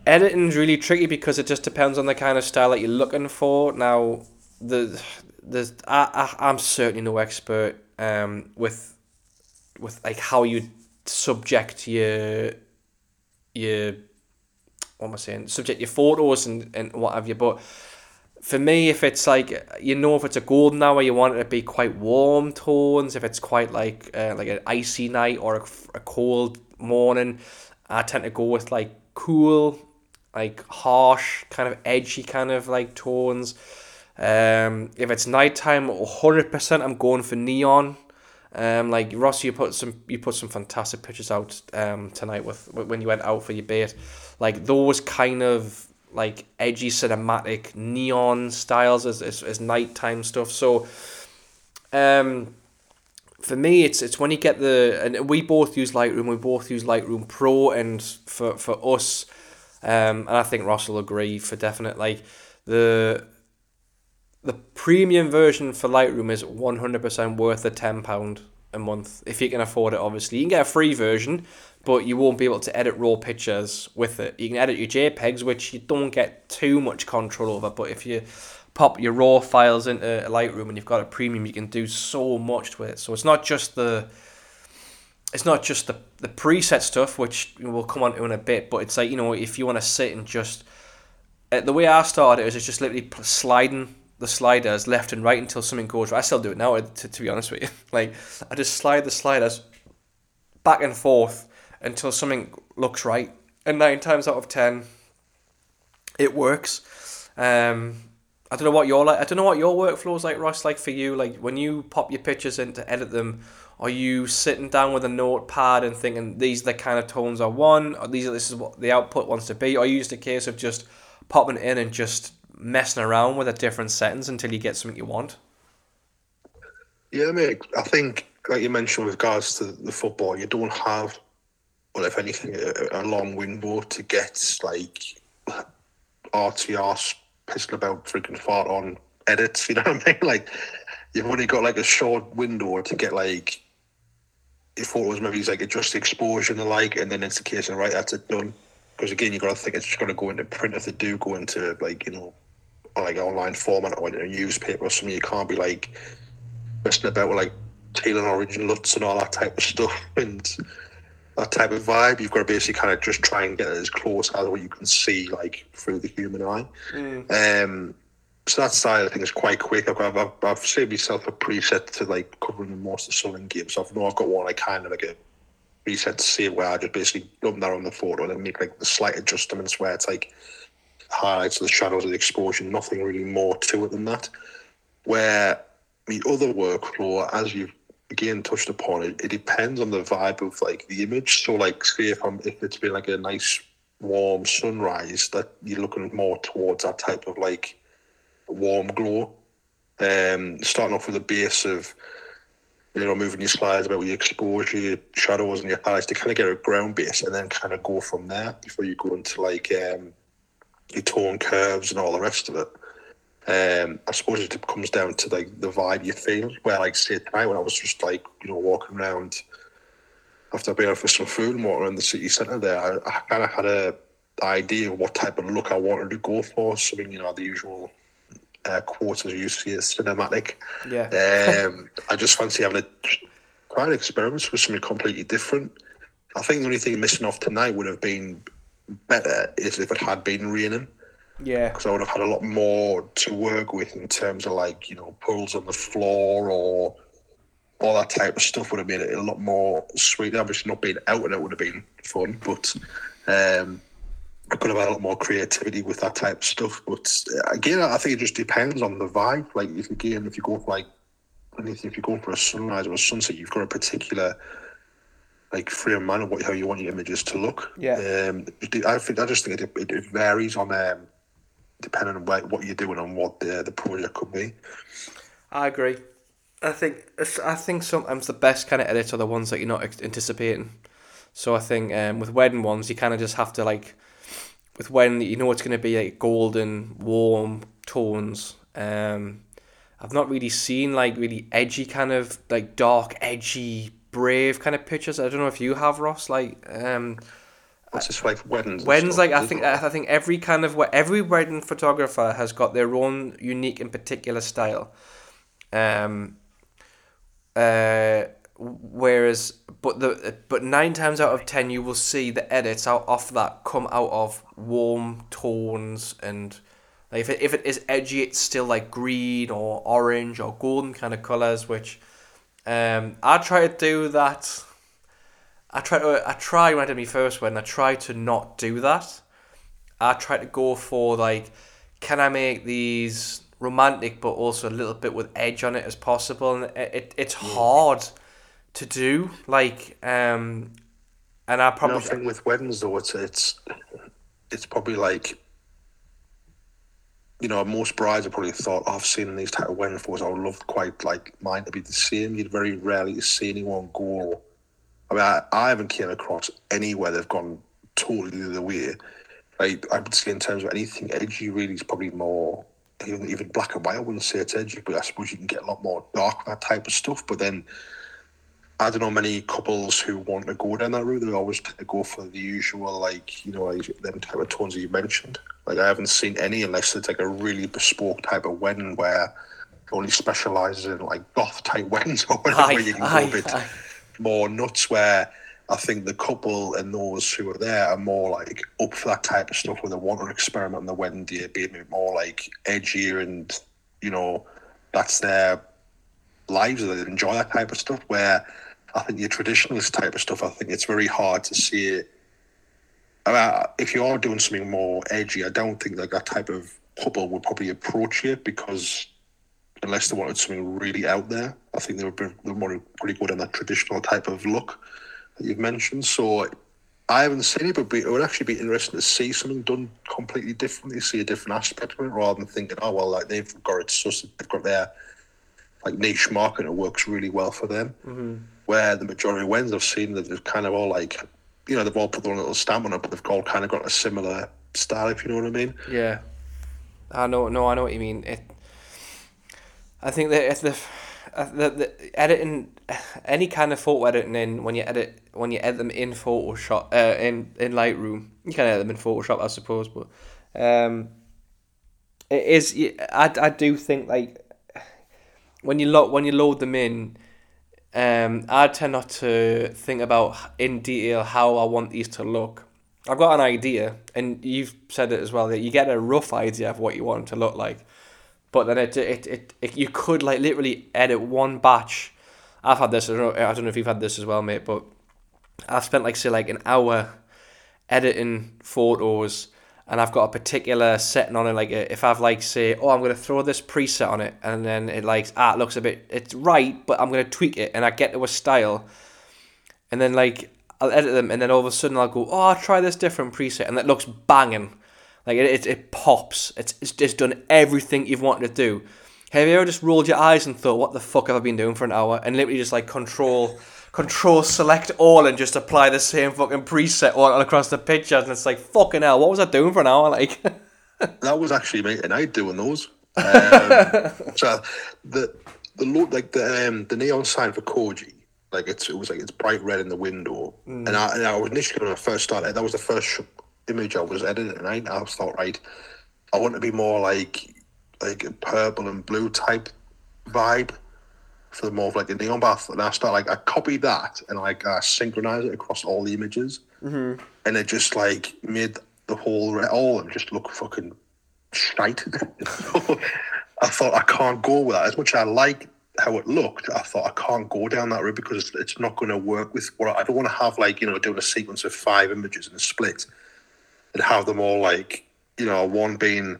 editing's really tricky because it just depends on the kind of style that you're looking for. Now, the the I, I I'm certainly no expert um with with like how you subject your your what am I saying? Subject your photos and, and what have you. But for me, if it's like you know, if it's a golden hour, you want it to be quite warm tones. If it's quite like uh, like an icy night or a, a cold morning, I tend to go with like cool, like harsh, kind of edgy, kind of like tones. Um, if it's nighttime, hundred percent, I'm going for neon. Um, like Ross, you put some you put some fantastic pictures out um tonight with when you went out for your bait, like those kind of like edgy cinematic neon styles as as, as nighttime stuff. So, um, for me, it's it's when you get the and we both use Lightroom. We both use Lightroom Pro, and for for us, um, and I think Ross will agree for definite. Like the the premium version for Lightroom is 100% worth the £10 a month. If you can afford it obviously. You can get a free version but you won't be able to edit raw pictures with it. You can edit your jpegs which you don't get too much control over but if you pop your raw files into lightroom and you've got a premium you can do so much with it. So it's not just the it's not just the, the preset stuff which we'll come on to in a bit but it's like you know if you want to sit and just uh, the way i started it was just literally sliding the sliders left and right until something goes right. I still do it now, to, to be honest with you. Like, I just slide the sliders back and forth until something looks right. And nine times out of ten, it works. Um, I don't know what your like. I don't know what your workflow is like, Ross. Like for you, like when you pop your pictures in to edit them, are you sitting down with a notepad and thinking these are the kind of tones I want, or these are this is what the output wants to be? Or are you just a case of just popping in and just messing around with the different settings until you get something you want. Yeah, mate. I think, like you mentioned, with regards to the football, you don't have, well, if anything, a, a long window to get like RTR pissing about freaking fart on edits. You know what I mean? Like, you've only got like a short window to get like your photos, maybe like adjust exposure and the like, and then it's the case of right, that's it done. Because again, you got to think it's just going to go into print if they do go into like you know like online format or in a newspaper or something. You can't be like messing about with like Teal and Orange and all that type of stuff and that type of vibe. You've got to basically kind of just try and get it as close as what you can see like through the human eye. Mm. Um, so that side I think is quite quick. I've, I've, I've saved myself a preset to like covering most of the Southern games. So I know I've got one like kind of like a preset to see where I just basically dump that on the photo and then make like the slight adjustments where it's like highlights of the shadows of the exposure, nothing really more to it than that. Where the other workflow, as you've again touched upon it, it depends on the vibe of like the image. So like say if I'm if it's been like a nice warm sunrise, that you're looking more towards that type of like warm glow. Um starting off with a base of you know, moving your slides about your exposure, your shadows and your highlights to kind of get a ground base and then kind of go from there before you go into like um your tone curves and all the rest of it. Um, I suppose it comes down to like the vibe you feel. Where like say tonight when I was just like you know walking around after being out for some food and walking around the city centre there, I, I kind of had a idea of what type of look I wanted to go for. Something you know the usual uh, quotes as you see as cinematic. Yeah. um, I just fancy having a try an experiment with something completely different. I think the only thing missing off tonight would have been better is if it had been raining. Yeah. Because I would have had a lot more to work with in terms of like, you know, pools on the floor or all that type of stuff would have made it a lot more sweet. Obviously, not being out and it would have been fun, but um, I could have had a lot more creativity with that type of stuff. But uh, again, I think it just depends on the vibe. Like if again, if you go for like anything, if you go for a sunrise or a sunset, you've got a particular like frame of mind of what how you want your images to look. Yeah. Um, I think I just think it, it, it varies on um, depending on what, what you're doing and what the the project could be. I agree. I think I think sometimes the best kind of edits are the ones that you're not anticipating. So I think um, with wedding ones, you kind of just have to like, with when you know it's going to be like golden, warm tones. Um, I've not really seen like really edgy kind of like dark, edgy, brave kind of pictures. I don't know if you have Ross. Like, um, What's this like weddings? weddings, like I think? I think every kind of we- every wedding photographer has got their own unique and particular style. Um. Uh. Whereas, but the but nine times out of ten, you will see the edits out off that come out of warm tones and like if it, if it is edgy, it's still like green or orange or golden kind of colors. Which, um, I try to do that. I try to I try when I did my first one. I try to not do that. I try to go for like, can I make these romantic but also a little bit with edge on it as possible? And it, it it's hard to do. Like, um, and I probably Another thing with weddings though, it's it's it's probably like you know, most brides have probably thought, oh, I've seen these type of wedding photos. I would love quite like mine to be the same. You'd very rarely see anyone go. I mean, I, I haven't came across anywhere they've gone totally the other way. Like I would say, in terms of anything edgy, really is probably more even even black and white. I wouldn't say it's edgy, but I suppose you can get a lot more dark that type of stuff. But then I don't know many couples who want to go down that route. They always tend to go for the usual, like you know, like them type of tones that you mentioned. Like I haven't seen any unless it's like a really bespoke type of wedding where it only specialises in like goth type weddings or whatever, Aye, you can aye, go a bit aye. more nuts. Where I think the couple and those who are there are more like up for that type of stuff, where they want to experiment on the wedding day, be a bit more like edgier and you know that's their lives that they enjoy that type of stuff. Where I think your traditionalist type of stuff, I think it's very hard to see it. I mean, if you are doing something more edgy, I don't think that that type of couple would probably approach you because unless they wanted something really out there, I think they would be they would probably go down that traditional type of look that you've mentioned. So I haven't seen it, but it would actually be interesting to see something done completely differently, see a different aspect of it, rather than thinking, oh well, like they've got it, they've got their like niche market, it works really well for them. Mm-hmm. Where the majority of wins I've seen that they've kind of all like, you know, they've all put their own little stamp on it, but they've all kind of got a similar style, if you know what I mean. Yeah, I know. No, I know what you mean. It. I think that if the, the, the editing, any kind of photo editing in when you edit when you edit them in Photoshop, uh, in in Lightroom, you can edit them in Photoshop, I suppose, but um, it is. I, I do think like when you load when you load them in. Um, I tend not to think about in detail how I want these to look. I've got an idea, and you've said it as well that you get a rough idea of what you want to look like, but then it it, it, it you could like literally edit one batch. I've had this. I don't, know, I don't know if you've had this as well, mate, but I've spent like say like an hour editing photos, and I've got a particular setting on it. Like if I've like say, oh, I'm gonna throw this preset on it, and then it like ah, it looks a bit, it's right, but I'm gonna tweak it, and I get to a style, and then like I'll edit them, and then all of a sudden I'll go, oh, I'll try this different preset, and it looks banging, like it it, it pops. It's it's just done everything you've wanted to do. Have you ever just rolled your eyes and thought, what the fuck have I been doing for an hour? And literally just like control, control, select all, and just apply the same fucking preset all across the pictures, and it's like fucking hell, what was I doing for an hour? Like, That was actually me and I doing those. Um, so the the lo- like the um, the neon sign for Koji, like it's it was like it's bright red in the window, and I and I was initially when I first started, that was the first sh- image I was editing, and I, I thought right, I want to be more like like a purple and blue type vibe for more of like a neon bath, and I start like I copied that and like I synchronized it across all the images, mm-hmm. and it just like made the whole all of them just look fucking shite. I thought I can't go with that as much as I like how it looked. I thought I can't go down that route because it's, it's not going to work with what I, I don't want to have like you know doing a sequence of five images in a split and have them all like you know one being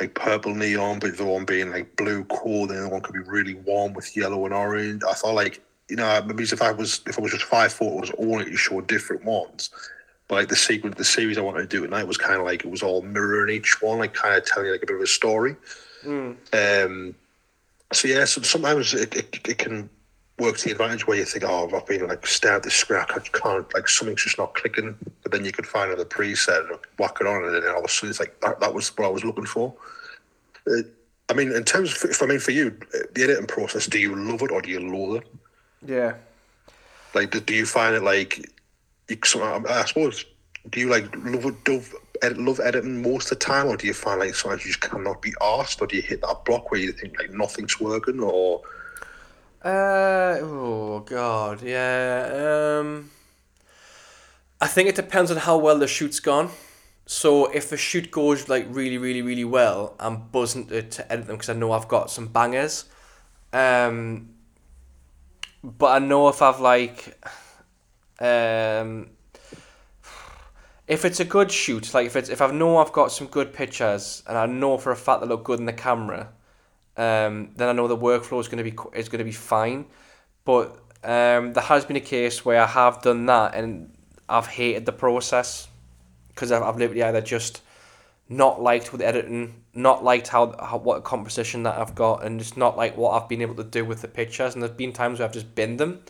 like purple neon, but the one being like blue cool, then the one could be really warm with yellow and orange. I thought like you know maybe if I was if I was just five photos, only you show different ones. But like the sequence, the series I wanted to do tonight was kind of like it was all mirroring each one, like kind of telling you like a bit of a story. Mm. Um, so yeah, so sometimes it, it, it can work to the advantage where you think, oh, I've been like stared at the scrap, I can't like something's just not clicking. But then you could find another preset and whack it on, and then all of a sudden it's like that, that was what I was looking for. Uh, I mean, in terms of, if I mean for you, the editing process, do you love it or do you loathe it? Yeah. Like, do, do you find it like you, so, I suppose do you like love love, edit, love editing most of the time, or do you find like sometimes you just cannot be asked, or do you hit that block where you think like nothing's working, or? Uh oh god yeah um. I think it depends on how well the shoot's gone. So if the shoot goes like really really really well, I'm buzzing to, to edit them because I know I've got some bangers. Um. But I know if I've like um, if it's a good shoot, like if it's if I know I've got some good pictures and I know for a fact they look good in the camera, um, then I know the workflow is going to be is going to be fine. But um, there has been a case where I have done that and I've hated the process because I've, I've literally either just not liked with editing, not liked how, how what composition that I've got, and just not like what I've been able to do with the pictures. And there's been times where I've just binned them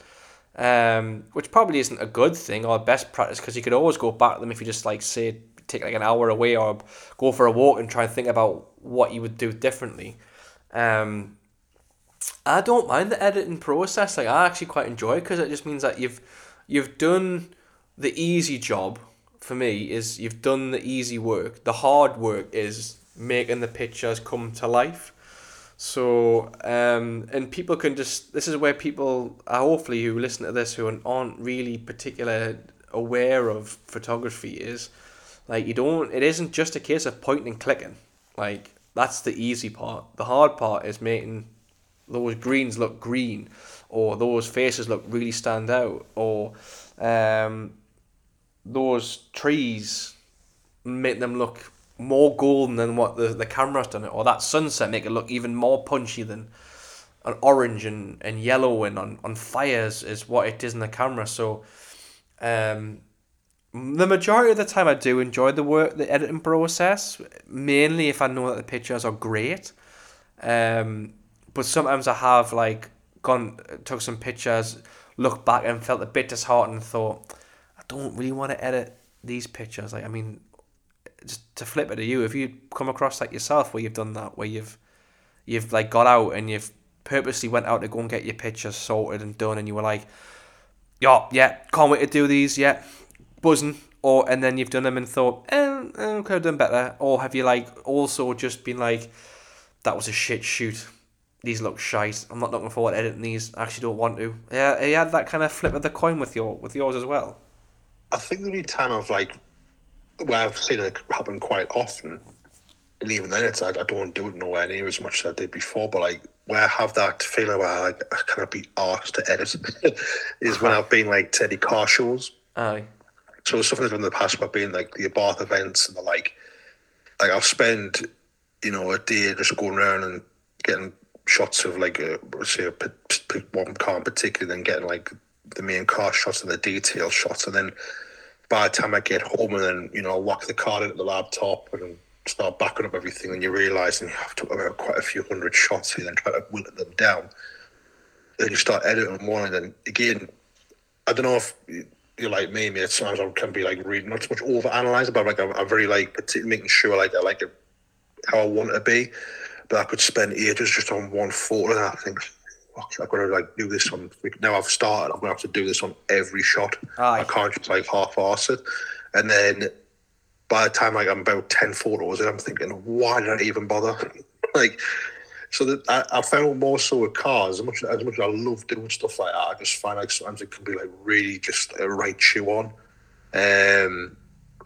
um, which probably isn't a good thing or best practice because you could always go back to them if you just like say take like an hour away or go for a walk and try and think about what you would do differently. Um, I don't mind the editing process. Like I actually quite enjoy it because it just means that you've you've done the easy job. For me, is you've done the easy work. The hard work is making the pictures come to life. So, um, and people can just, this is where people, uh, hopefully, who listen to this who aren't really particular aware of photography is like, you don't, it isn't just a case of pointing and clicking. Like, that's the easy part. The hard part is making those greens look green or those faces look really stand out or um, those trees make them look more golden than what the, the camera's done it, or that sunset make it look even more punchy than an orange and, and yellow and on, on fires is what it is in the camera. So um, the majority of the time I do enjoy the work, the editing process, mainly if I know that the pictures are great. Um, but sometimes I have like gone, took some pictures, looked back and felt a bit disheartened thought, I don't really want to edit these pictures. Like, I mean, just to flip it to you, if you come across like yourself where you've done that, where you've you've like got out and you've purposely went out to go and get your pictures sorted and done, and you were like, yeah, yeah, can't wait to do these, yeah, buzzing, or and then you've done them and thought, eh, eh, could have done better, or have you like also just been like, that was a shit shoot. These look shite. I'm not looking forward to editing these. I actually don't want to. Yeah, you had that kind of flip of the coin with your with yours as well. I think the only time I've like where I've seen it happen quite often, and even then, it's I, I don't do it nowhere near as much as I did before. But like where I have that feeling where I, I cannot be asked to edit is when I've been like Teddy car shows. Aye. So stuff that's in the past, where I've like the Abarth events and the like. Like I'll spend, you know, a day just going around and getting shots of like uh, a say a, one car in particular, then getting like the main car shots and the detail shots, and then by the time I get home and then, you know, I'll whack the card into the laptop and start backing up everything and you realise and you have to about quite a few hundred shots here and try to whittle them down. Then you start editing one and then again, I don't know if you're like me, mate. Sometimes I can be like reading not so much over but like I'm, I'm, very like making sure like I like it how I want it to be. But I could spend ages just on one photo and I think I've got to like do this on. Now I've started. I'm gonna have to do this on every shot. Aye. I can't just like half-ass it. And then by the time like I'm about ten photos, and I'm thinking, why did I even bother? like, so that I, I found more so with cars. As much as much as I love doing stuff like that, I just find like sometimes it can be like really just a right chew on. Um,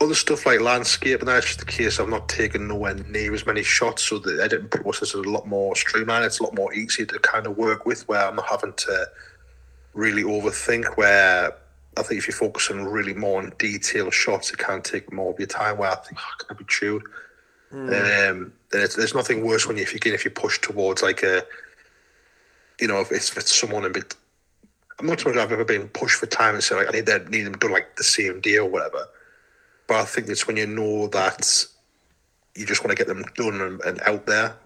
other stuff like landscape, and that's just the case. I'm not taking nowhere near as many shots, so the editing process is a lot more streamlined. It's a lot more easy to kind of work with, where I'm not having to really overthink. Where I think if you focus on really more on detailed shots, it can take more of your time. Where I think oh, can I be chewed? Mm. Um, there's nothing worse when you, if you if you push towards like a, you know, if it's, if it's someone a bit. I'm not sure I've ever been pushed for time and said like I need that need them done like the same day or whatever. But I think it's when you know that you just want to get them done and, and out there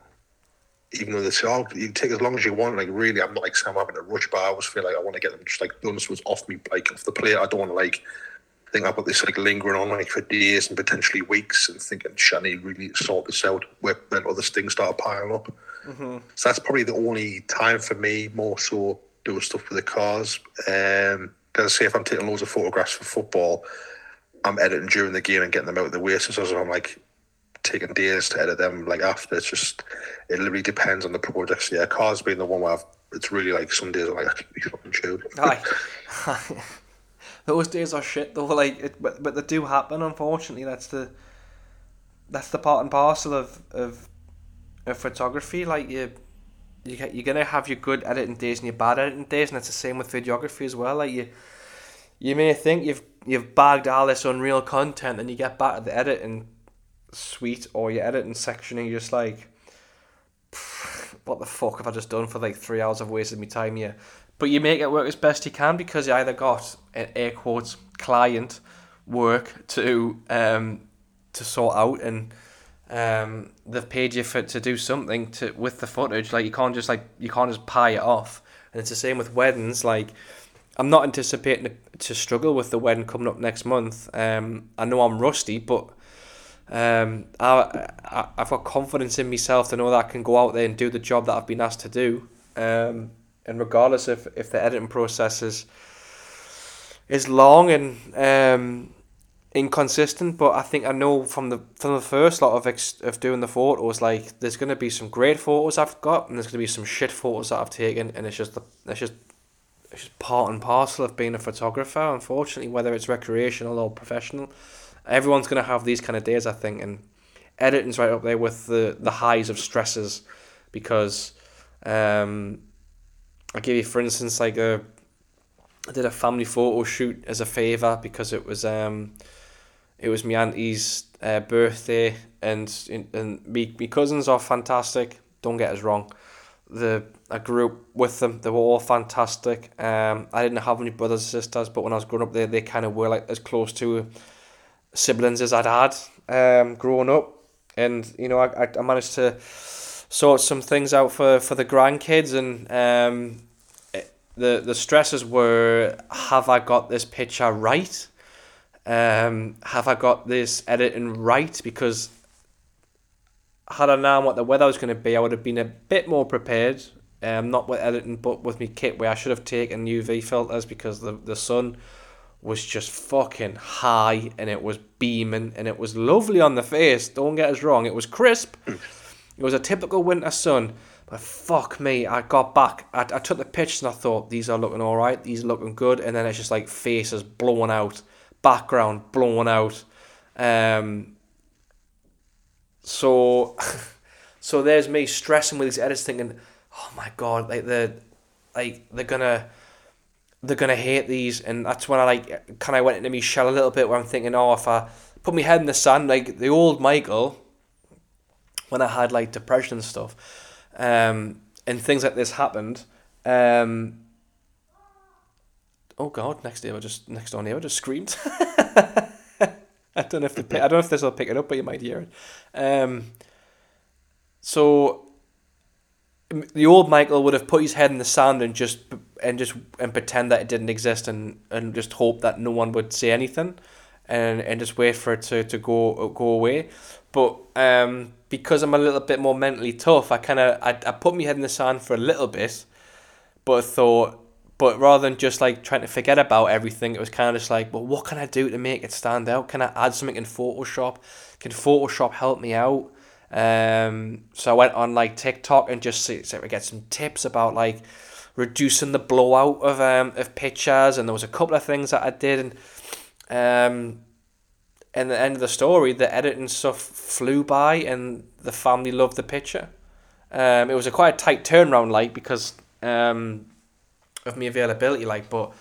even though they say, "Oh, you take as long as you want," like really, I'm not like I'm having a rush, but I always feel like I want to get them just like done so it's off me, like off the plate. I don't want to like think I've got this like lingering on like for days and potentially weeks, and thinking, "Shani, really sort this out." Where then other things start piling up. Mm-hmm. So that's probably the only time for me, more so doing stuff with the cars. Um, because I say if I'm taking loads of photographs for football, I'm editing during the game and getting them out of the way. So I'm like taking days to edit them. Like after, it's just it literally depends on the projects. Yeah, cars being the one where I've, it's really like some days I'm like I can be fucking chewed. Aye. Those days are shit though. Like, it, but but they do happen. Unfortunately, that's the that's the part and parcel of of, of photography. Like you. You you're gonna have your good editing days and your bad editing days, and it's the same with videography as well. Like you, you may think you've you've bagged all this unreal content, and you get back to the editing suite or your editing section and you're just like what the fuck have I just done for like three hours of wasted my time here but you make it work as best you can because you either got an air quotes client work to um to sort out and um they've paid you for to do something to with the footage. Like you can't just like you can't just pie it off. And it's the same with weddings. Like I'm not anticipating to struggle with the wedding coming up next month. Um I know I'm rusty but um, I, I, I've got confidence in myself to know that I can go out there and do the job that I've been asked to do. Um, and regardless if, if the editing process is, is long and um, inconsistent, but I think I know from the from the first lot of ex- of doing the photos, like there's gonna be some great photos I've got, and there's gonna be some shit photos that I've taken, and it's just the it's just it's just part and parcel of being a photographer. Unfortunately, whether it's recreational or professional, everyone's gonna have these kind of days, I think, and editing's right up there with the the highs of stresses because um, I'll give you for instance like a I did a family photo shoot as a favor because it was um it was my auntie's uh, birthday and and me, me cousins are fantastic don't get us wrong. The I grew up with them they were all fantastic. Um I didn't have any brothers and sisters but when I was growing up they, they kind of were like as close to siblings as I'd had um, growing up, and you know I, I managed to sort some things out for, for the grandkids, and um, the the stresses were have I got this picture right? Um, have I got this editing right? Because had I known what the weather was going to be, I would have been a bit more prepared. Um, not with editing, but with me kit where I should have taken UV filters because the the sun was just fucking high and it was beaming and it was lovely on the face. Don't get us wrong, it was crisp. It was a typical winter sun. But fuck me, I got back. I, I took the pictures and I thought these are looking all right. These are looking good, and then it's just like faces blowing out, background blowing out. Um. So, so there's me stressing with these edits, thinking, oh my god, like the, like they're gonna they're gonna hate these, and that's when I like kind of went into me shell a little bit where I'm thinking, oh, if I put my head in the sand, like the old Michael, when I had like depression and stuff, um, and things like this happened, um, oh god, next day I just next door neighbor just screamed. I don't know if the I don't know if this will pick it up, but you might hear it. Um, so the old Michael would have put his head in the sand and just and just and pretend that it didn't exist and, and just hope that no one would say anything and and just wait for it to, to go go away. But um, because I'm a little bit more mentally tough, I kind of I, I put my head in the sand for a little bit, but I thought, but rather than just like trying to forget about everything, it was kind of just like, well, what can I do to make it stand out? Can I add something in Photoshop? Can Photoshop help me out? Um, so I went on like TikTok and just see, so get some tips about like reducing the blowout of um of pictures, and there was a couple of things that I did, and um, and the end of the story, the editing stuff flew by, and the family loved the picture. Um, it was a quite a tight turnaround, like because um, of my availability, like, but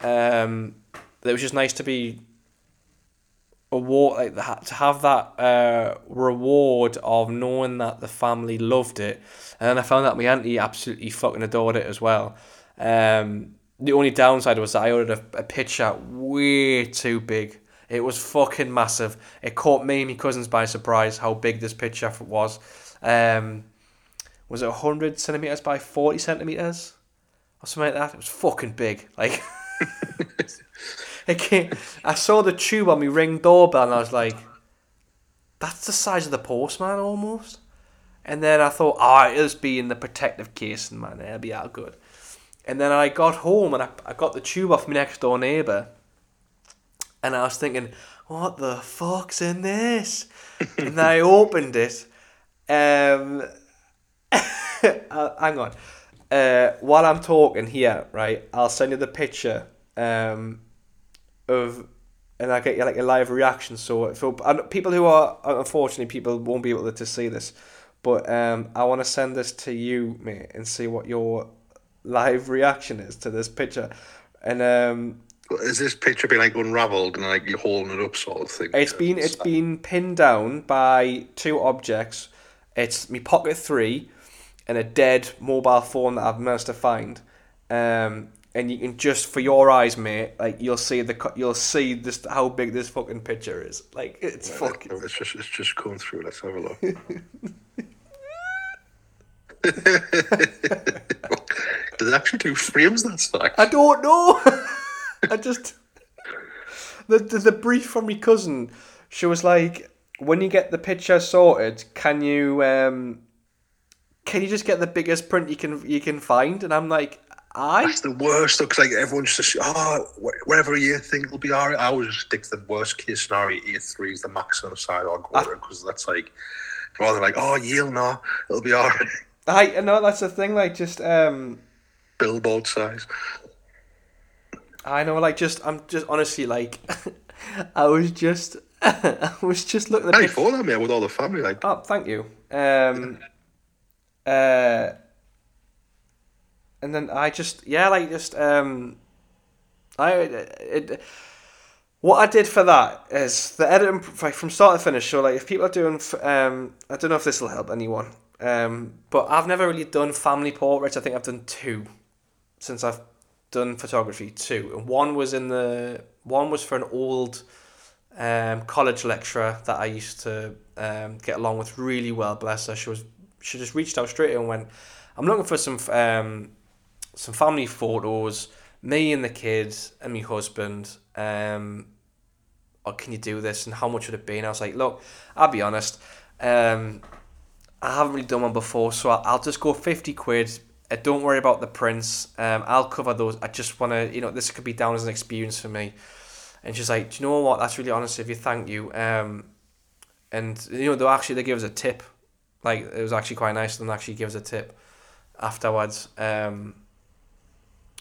um, it was just nice to be award like to have that uh, reward of knowing that the family loved it, and then I found that my auntie absolutely fucking adored it as well. Um, the only downside was that I ordered a, a picture way too big. It was fucking massive. It caught me and my cousins by surprise how big this picture was. Um, was it 100 centimeters by 40 centimeters? Or something like that. It was fucking big. Like, it came, I saw the tube on my ring doorbell and I was like, that's the size of the postman almost. And then I thought, oh, it'll just be in the protective casing, man. It'll be out good. And then I got home and I, I got the tube off my next door neighbour. And I was thinking, what the fuck's in this? and I opened it. Um, uh, hang on. Uh, while I'm talking here, right, I'll send you the picture um, of, and I'll get you like a live reaction. So for people who are unfortunately people won't be able to see this, but um, I want to send this to you, mate, and see what your live reaction is to this picture. And um, is this picture being like unravelled and like you're holding it up, sort of thing? It's been it's been pinned down by two objects. It's my Pocket Three, and a dead mobile phone that I've managed to find. Um, and you can just for your eyes, mate, like you'll see the you'll see this how big this fucking picture is. Like it's yeah, fucking. It's just it's just going through. Let's have a look. Does it actually do frames that size? I don't know. I just the, the the brief from my cousin. She was like, when you get the picture sorted, can you um, can you just get the biggest print you can you can find? And I'm like, I. That's the worst because like everyone's just oh whatever year thing will be alright. I always just stick to the worst case scenario. A3 is the maximum size I'll go because that's like rather like oh Yale no it'll be alright. I know that's the thing. Like just um, billboard size. I know, like just I'm just honestly like I was just I was just looking at. Hey, for that man with all the family, like. Oh, thank you. Um, uh, and then I just yeah, like just um, I it. What I did for that is the editing from start to finish. So like, if people are doing, um, I don't know if this will help anyone. Um, but I've never really done family portraits. I think I've done two since I've done photography. too, and one was in the one was for an old um, college lecturer that I used to um, get along with really well. Bless her. She was she just reached out straight and went, "I'm looking for some um, some family photos. Me and the kids and my husband. Um, or can you do this? And how much would it be?" And I was like, "Look, I'll be honest." Um, I haven't really done one before, so I'll, I'll just go 50 quid. Uh, don't worry about the prints. Um, I'll cover those. I just want to, you know, this could be down as an experience for me. And she's like, do you know what? That's really honest of you. Thank you. Um, and, you know, they actually, they give us a tip. Like, it was actually quite nice them actually give us a tip afterwards. Um,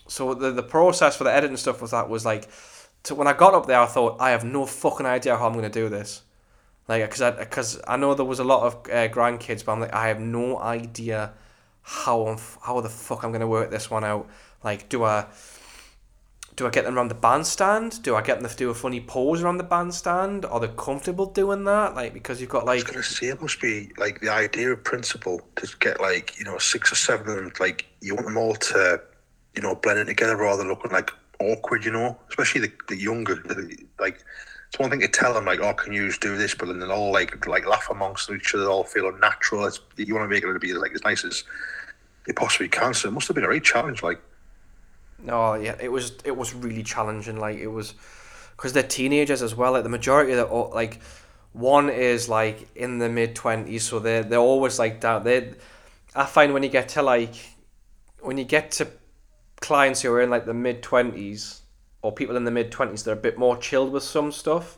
so the, the process for the editing stuff was that was like, to, when I got up there, I thought, I have no fucking idea how I'm going to do this. Like, because I, cause I know there was a lot of uh, grandkids, but I'm like, I have no idea how I'm, how the fuck I'm gonna work this one out. Like, do I do I get them around the bandstand? Do I get them to do a funny pose around the bandstand? Are they comfortable doing that? Like, because you've got like. I was gonna say it must be like the idea of principle to get like you know six or seven of them. Like, you want them all to, you know, blend in together rather than looking like awkward. You know, especially the the younger, the, like it's one thing to tell them like, "Oh, can you do this?" But then they'll all like like laugh amongst each other, all feel unnatural. It's, you want to make it to be like as nice as possibly can. So it must have been a great challenge. Like, oh yeah, it was it was really challenging. Like it was because they're teenagers as well. Like the majority of the like one is like in the mid twenties, so they're they're always like down. They, I find when you get to like when you get to clients who are in like the mid twenties or people in the mid twenties they're a bit more chilled with some stuff.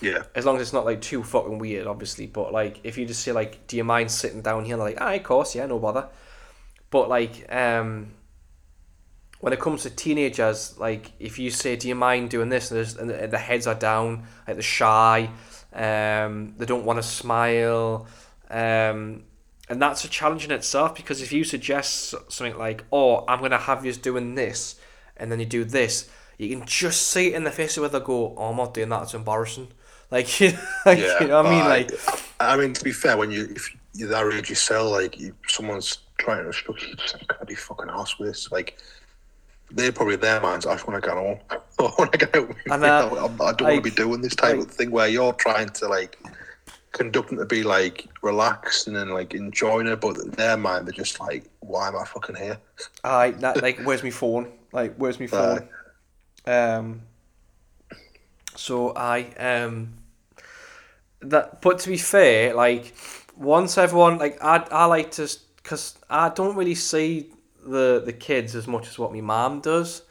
Yeah. As long as it's not like too fucking weird, obviously. But like, if you just say like, "Do you mind sitting down here?" like, "Ah, of course, yeah, no bother." But like, um, when it comes to teenagers, like, if you say, "Do you mind doing this?" and, and the heads are down, like they're shy, um, they don't want to smile, um, and that's a challenge in itself because if you suggest something like, "Oh, I'm gonna have you doing this," and then you do this, you can just see it in the face where they go, "Oh, I'm not doing that. It's embarrassing." Like, like Yeah, you know what I mean? Like, I mean, to be fair, when you if you're that age sell, like you, someone's trying to instruct you, just can't be fucking asked with this. Like, they're probably in their minds. I just want to get home. I want to get out. And, I, uh, I don't want to be doing this type of thing where you're trying to like conduct them to be like relaxed and then like enjoying it, but in their mind they're just like, why am I fucking here? I that like, where's my phone? Like, where's my phone? Um. So I um. That, but to be fair, like once everyone like I I like to because I don't really see the the kids as much as what my mum does.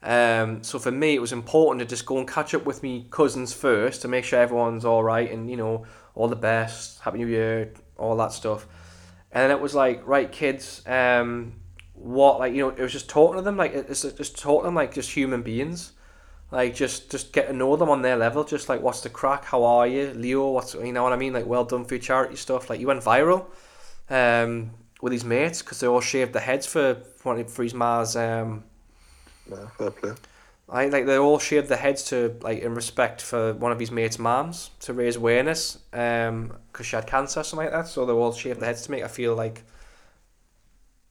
Um, so for me, it was important to just go and catch up with me cousins first to make sure everyone's all right and you know all the best, happy new year, all that stuff. And it was like, right, kids, um, what like you know, it was just talking to them like it's just talking to them like just human beings, like just just get to know them on their level. Just like, what's the crack? How are you, Leo? What's you know what I mean? Like, well done for your charity stuff. Like, you went viral, um, with his mates because they all shaved their heads for for for his ma's um Yeah, fair play. I like they all shaved their heads to like in respect for one of his mates' mums to raise awareness, um, because she had cancer or something like that. So they all shaved their heads to make her feel like,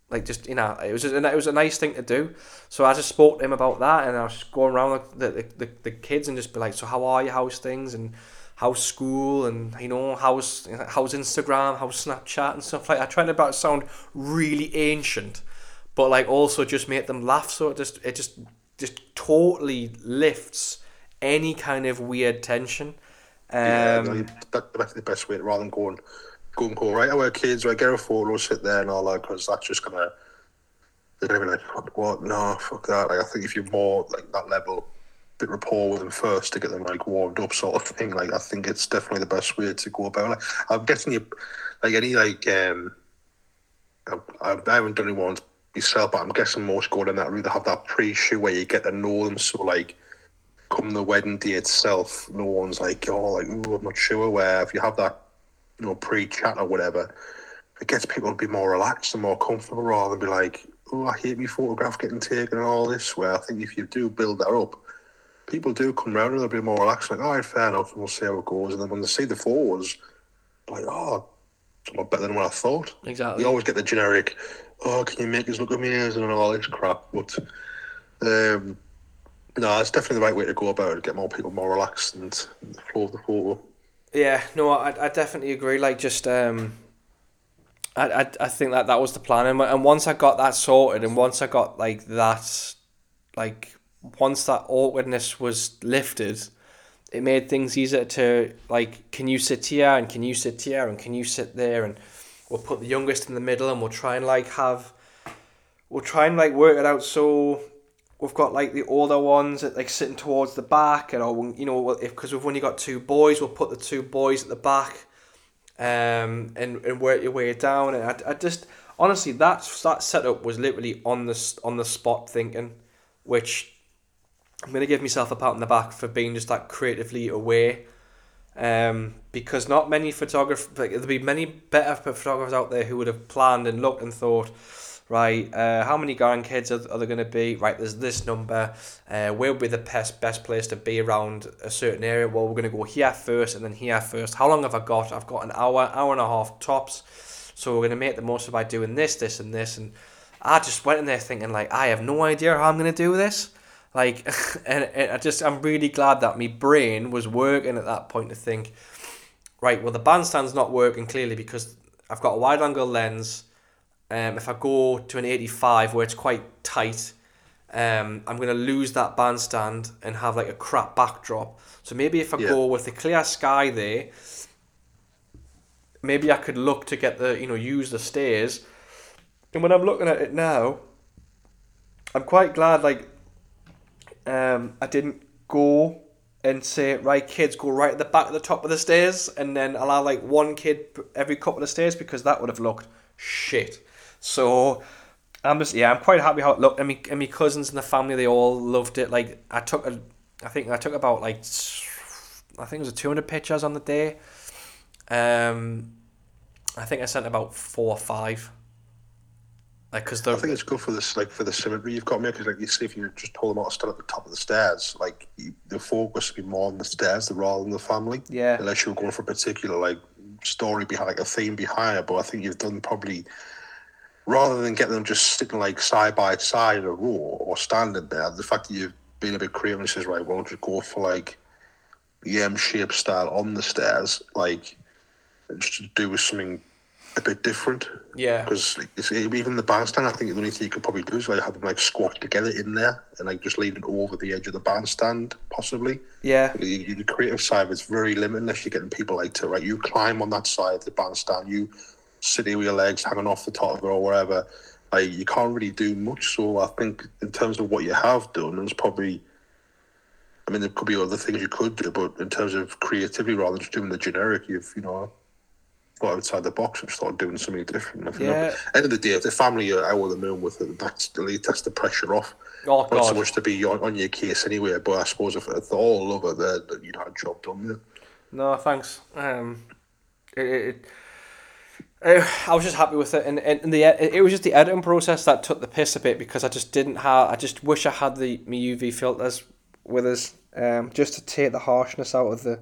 like just you know, it was just, it was a nice thing to do. So I just spoke to him about that, and I was just going around the, the, the, the kids and just be like, so how are you? How's things? And how's school? And you know, how's how's Instagram? How's Snapchat and stuff like. that. I tried to about sound really ancient, but like also just make them laugh. So it just it just just totally lifts any kind of weird tension. Um, yeah, no, that, that's the best way rather than going, go and go right. Our kids, right, get a photo, sit there and all that, because that's just gonna. They're gonna be like, fuck what? No, fuck that. Like, I think if you're more like that level, bit rapport with them first to get them like warmed up, sort of thing. Like, I think it's definitely the best way to go about. Like, I'm guessing you, like any like um, I, I haven't done it once myself, but I'm guessing most go down that route. They have that pre-show where you get to know them, so like come the wedding day itself, no one's like, oh, like, ooh, I'm not sure. Where if you have that, you know, pre-chat or whatever, it gets people to be more relaxed and more comfortable rather than be like, oh, I hate me photograph getting taken and all this. Where I think if you do build that up, people do come round and they'll be more relaxed, like, all right, fair enough, and we'll see how it goes. And then when they see the photos, like, oh, it's a lot better than what I thought. exactly. You always get the generic, oh, can you make us look amazing and all this crap. But um, no, it's definitely the right way to go about it. Get more people more relaxed and the flow of the photo. Yeah, no, I, I definitely agree. Like, just um, I, I, I think that that was the plan, and, and once I got that sorted, and once I got like that, like once that awkwardness was lifted, it made things easier to like, can you sit here and can you sit here and can you sit there, and we'll put the youngest in the middle, and we'll try and like have, we'll try and like work it out so we've got like the older ones that like sitting towards the back, and or you know, if because we've only got two boys, we'll put the two boys at the back, um, and and work your way down. And I, I just honestly that that setup was literally on the on the spot thinking, which I'm gonna give myself a pat on the back for being just that creatively aware. Um, because not many photographers, like, there'll be many better photographers out there who would have planned and looked and thought, right, uh, how many grandkids are, are there going to be? Right, there's this number. Uh, where would be the best best place to be around a certain area? Well, we're going to go here first and then here first. How long have I got? I've got an hour, hour and a half tops. So we're going to make the most of by doing this, this, and this. And I just went in there thinking like, I have no idea how I'm going to do this. Like, and, and I just, I'm really glad that my brain was working at that point to think, right, well, the bandstand's not working clearly because I've got a wide angle lens. Um, if I go to an 85 where it's quite tight, um, I'm going to lose that bandstand and have like a crap backdrop. So maybe if I Yeah. go with a clear sky there, maybe I could look to get the, you know, use the stairs. And when I'm looking at it now, I'm quite glad like um, I didn't go and say, right, kids, go right at the back of the top of the stairs, and then allow like one kid every couple of stairs because that would have looked shit. So I'm just yeah, I'm quite happy how it looked. And my, and my cousins and the family, they all loved it. Like I took a, I think I took about like, I think it was a 200 pictures on the day. Um, I think I sent about four or five. Like, because I think it's good for this, like for the symmetry you've got, me because like you see, if you just told them how to stand at the top of the stairs, like you, the focus would be more on the stairs the rather than the family. Yeah. Unless you were going for a particular like story behind, like a theme behind it. But I think you've done probably rather than getting them just sitting like side by side in a row or standing there. The fact that you've been a bit creative and says, right, why don't you go for like the M shaped style on the stairs, like just to do with something a bit different. Yeah. Because even the bandstand, I think the only thing you could probably do is like have them like squat together in there and like just lean it over the edge of the bandstand, possibly. Yeah. The, the creative side is very limited unless you're getting people like to right. You climb on that side of the bandstand, you sit here with your legs hanging off the top of it or wherever. Like you can't really do much. So I think in terms of what you have done, it's probably. I mean, there could be other things you could do, but in terms of creativity, rather than just doing the generic, you've you know got outside the box and started doing something different. If you know, Yeah. end of the day, if the family are out of the moon with it, that's at least that's the pressure off. Oh, Not so much to be on, on your case anyway, but I suppose if, if they all love it, then you'd have a job done. Yeah. No, thanks. Um, it, it, I was just happy with it, and, and the it, was just the editing process that took the piss a bit because I just didn't have. I just wish I had the my UV filters with us, um, just to take the harshness out of the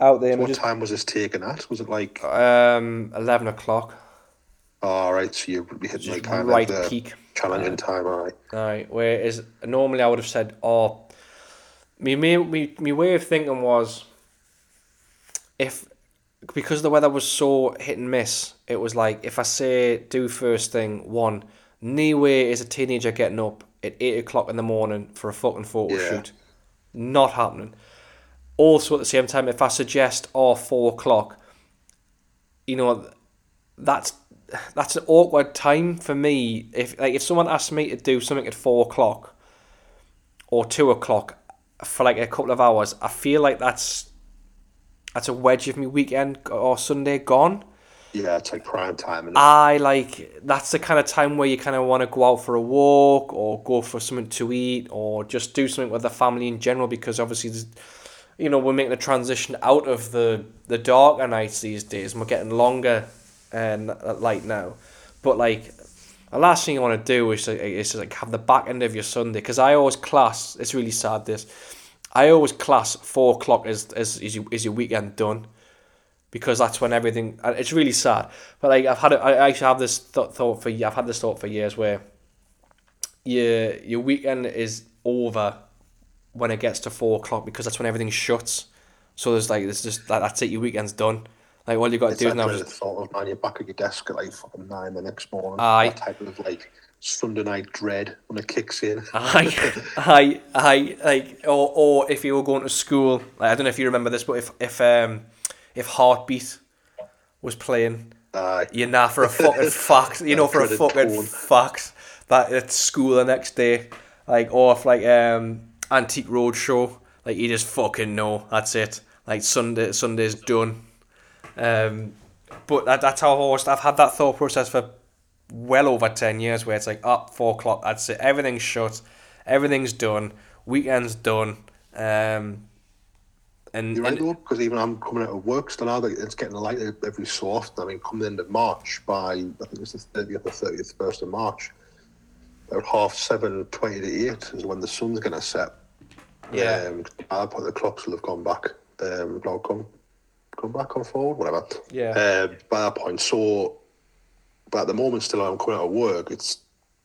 out the What images. time was this taken at? Was it like, Um, eleven o'clock, all right, so you're hitting like kind right of the peak. challenging time, all right. Right, whereas normally I would have said, oh, me, me, me, me way of thinking was, if, because the weather was so hit and miss, it was like, if I say do first thing, one, way is a teenager getting up at 8 o'clock in the morning for a fucking photo Yeah. shoot. Not happening. Also, at the same time, if I suggest, oh, 4 o'clock, you know, that's that's an awkward time for me. If like if someone asks me to do something at four o'clock or two o'clock for like a couple of hours, I feel like that's that's a wedge of me weekend or Sunday gone. Yeah, it's like prime time. And I like that's the kind of time where you kind of want to go out for a walk or go for something to eat or just do something with the family in general because obviously you know we're making a transition out of the the darker nights these days and we're getting longer and at light now but like the last thing you want to do is, like, is like have the back end of your Sunday because I always class it's really sad this I always class four o'clock as as is your, is your weekend done because that's when everything. and It's really sad, but like I've had it. I actually have this th- thought for. I've had this thought for years where your your weekend is over when it gets to four o'clock because that's when everything shuts. So there's like there's just like that's it. Your weekend's done. Like all you got to do that now. Is, thought of man, you're back at your desk at like fucking nine the next morning. Aye. That type of like Sunday night dread when it kicks in. I, I, I like, or or if you were going to school, like, I don't know if you remember this, but if if um if Heartbeat was playing, Aye. you're know for a fucking fact, you know for a fucking fact that it's school the next day, like or if like um Antique Roadshow, like you just fucking know that's it. Like Sunday, Sunday's done. Um, but that, that's how I've always I've had that thought process for well over ten years, where it's like up four o'clock, that's it. Everything's shut, everything's done, weekend's done. Um, and, You're right and because even I'm coming out of work still now. It's getting lighter every so often. I mean, coming the end of March by I think it's the thirtieth or thirtieth first of March. About half seven, twenty to eight is when the sun's going to set. Yeah. Um, at that point, the clocks will have gone back. Um, come, come back, come forward, whatever. Yeah. Um, by that point, so, but at the moment, still, I'm coming out of work. It's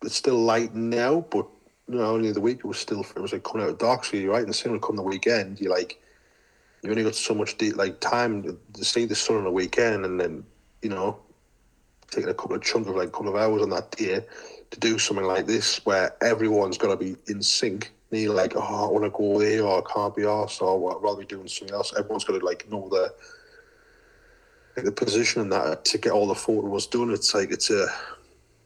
it's still light now, but you know, only the week it was still it was like coming out of dark. So you're right, and the same will come the weekend. You like you only got so much de- like time to, see the sun on a weekend, and then you know taking a couple of chunk of like a couple of hours on that day to do something like this where everyone's got to be in sync. And you're like, oh, I want to go there, or I can't be asked, or I'd rather be doing something else. Everyone's got to like know the like, the position and that to get all the photos done. It's like it's a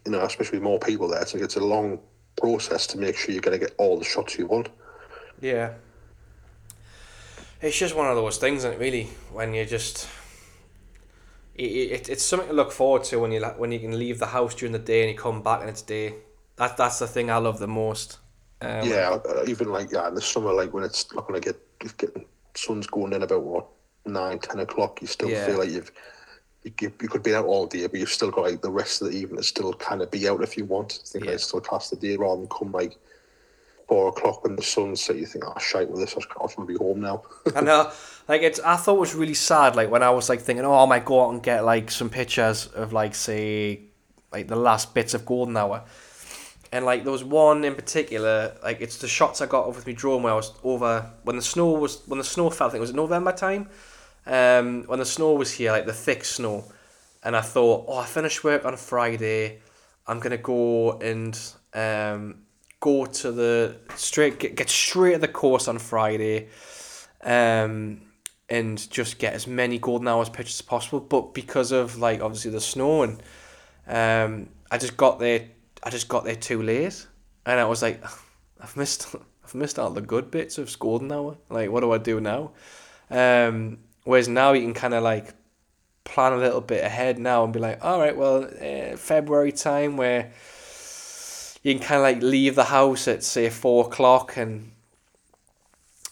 you know, especially with more people there. It's like it's a long process to make sure you're going to get all the shots you want. Yeah. It's just one of those things, isn't it, really, when you just. It, it, it's something to look forward to when you when you can leave the house during the day and you come back and it's day. That that's the thing I love the most. Um, Yeah, even like yeah, in the summer, like when it's not going to get getting sun's going in about what nine, ten o'clock, you still Yeah. feel like you've you, you, could be out all day, but you've still got like the rest of the evening to still kind of be out if you want. I think Yeah. yeah. still cast the day rather than come like four o'clock when the sun's set. You think, oh shite with this, I to be home now. I know, like it's. I thought it was really sad. Like when I was like thinking, oh, I might go out and get like some pictures of like say, like the last bits of golden hour, and like there was one in particular. Like it's the shots I got with my drone when I was over when the snow was when the snow fell. I think it was November time. Um, when the snow was here, like the thick snow, and I thought, oh, I finished work on Friday. I'm gonna go and um, go to the straight get, get straight to the course on Friday um, and just get as many golden hours pictures as possible. But because of like obviously the snow and um, I just got there. I just got there too late, and I was like, I've missed. I've missed all the good bits of golden hour. Like, what do I do now? Um, whereas now you can kind of like plan a little bit ahead now and be like, all right, well, uh, February time where you can kind of like leave the house at say four o'clock and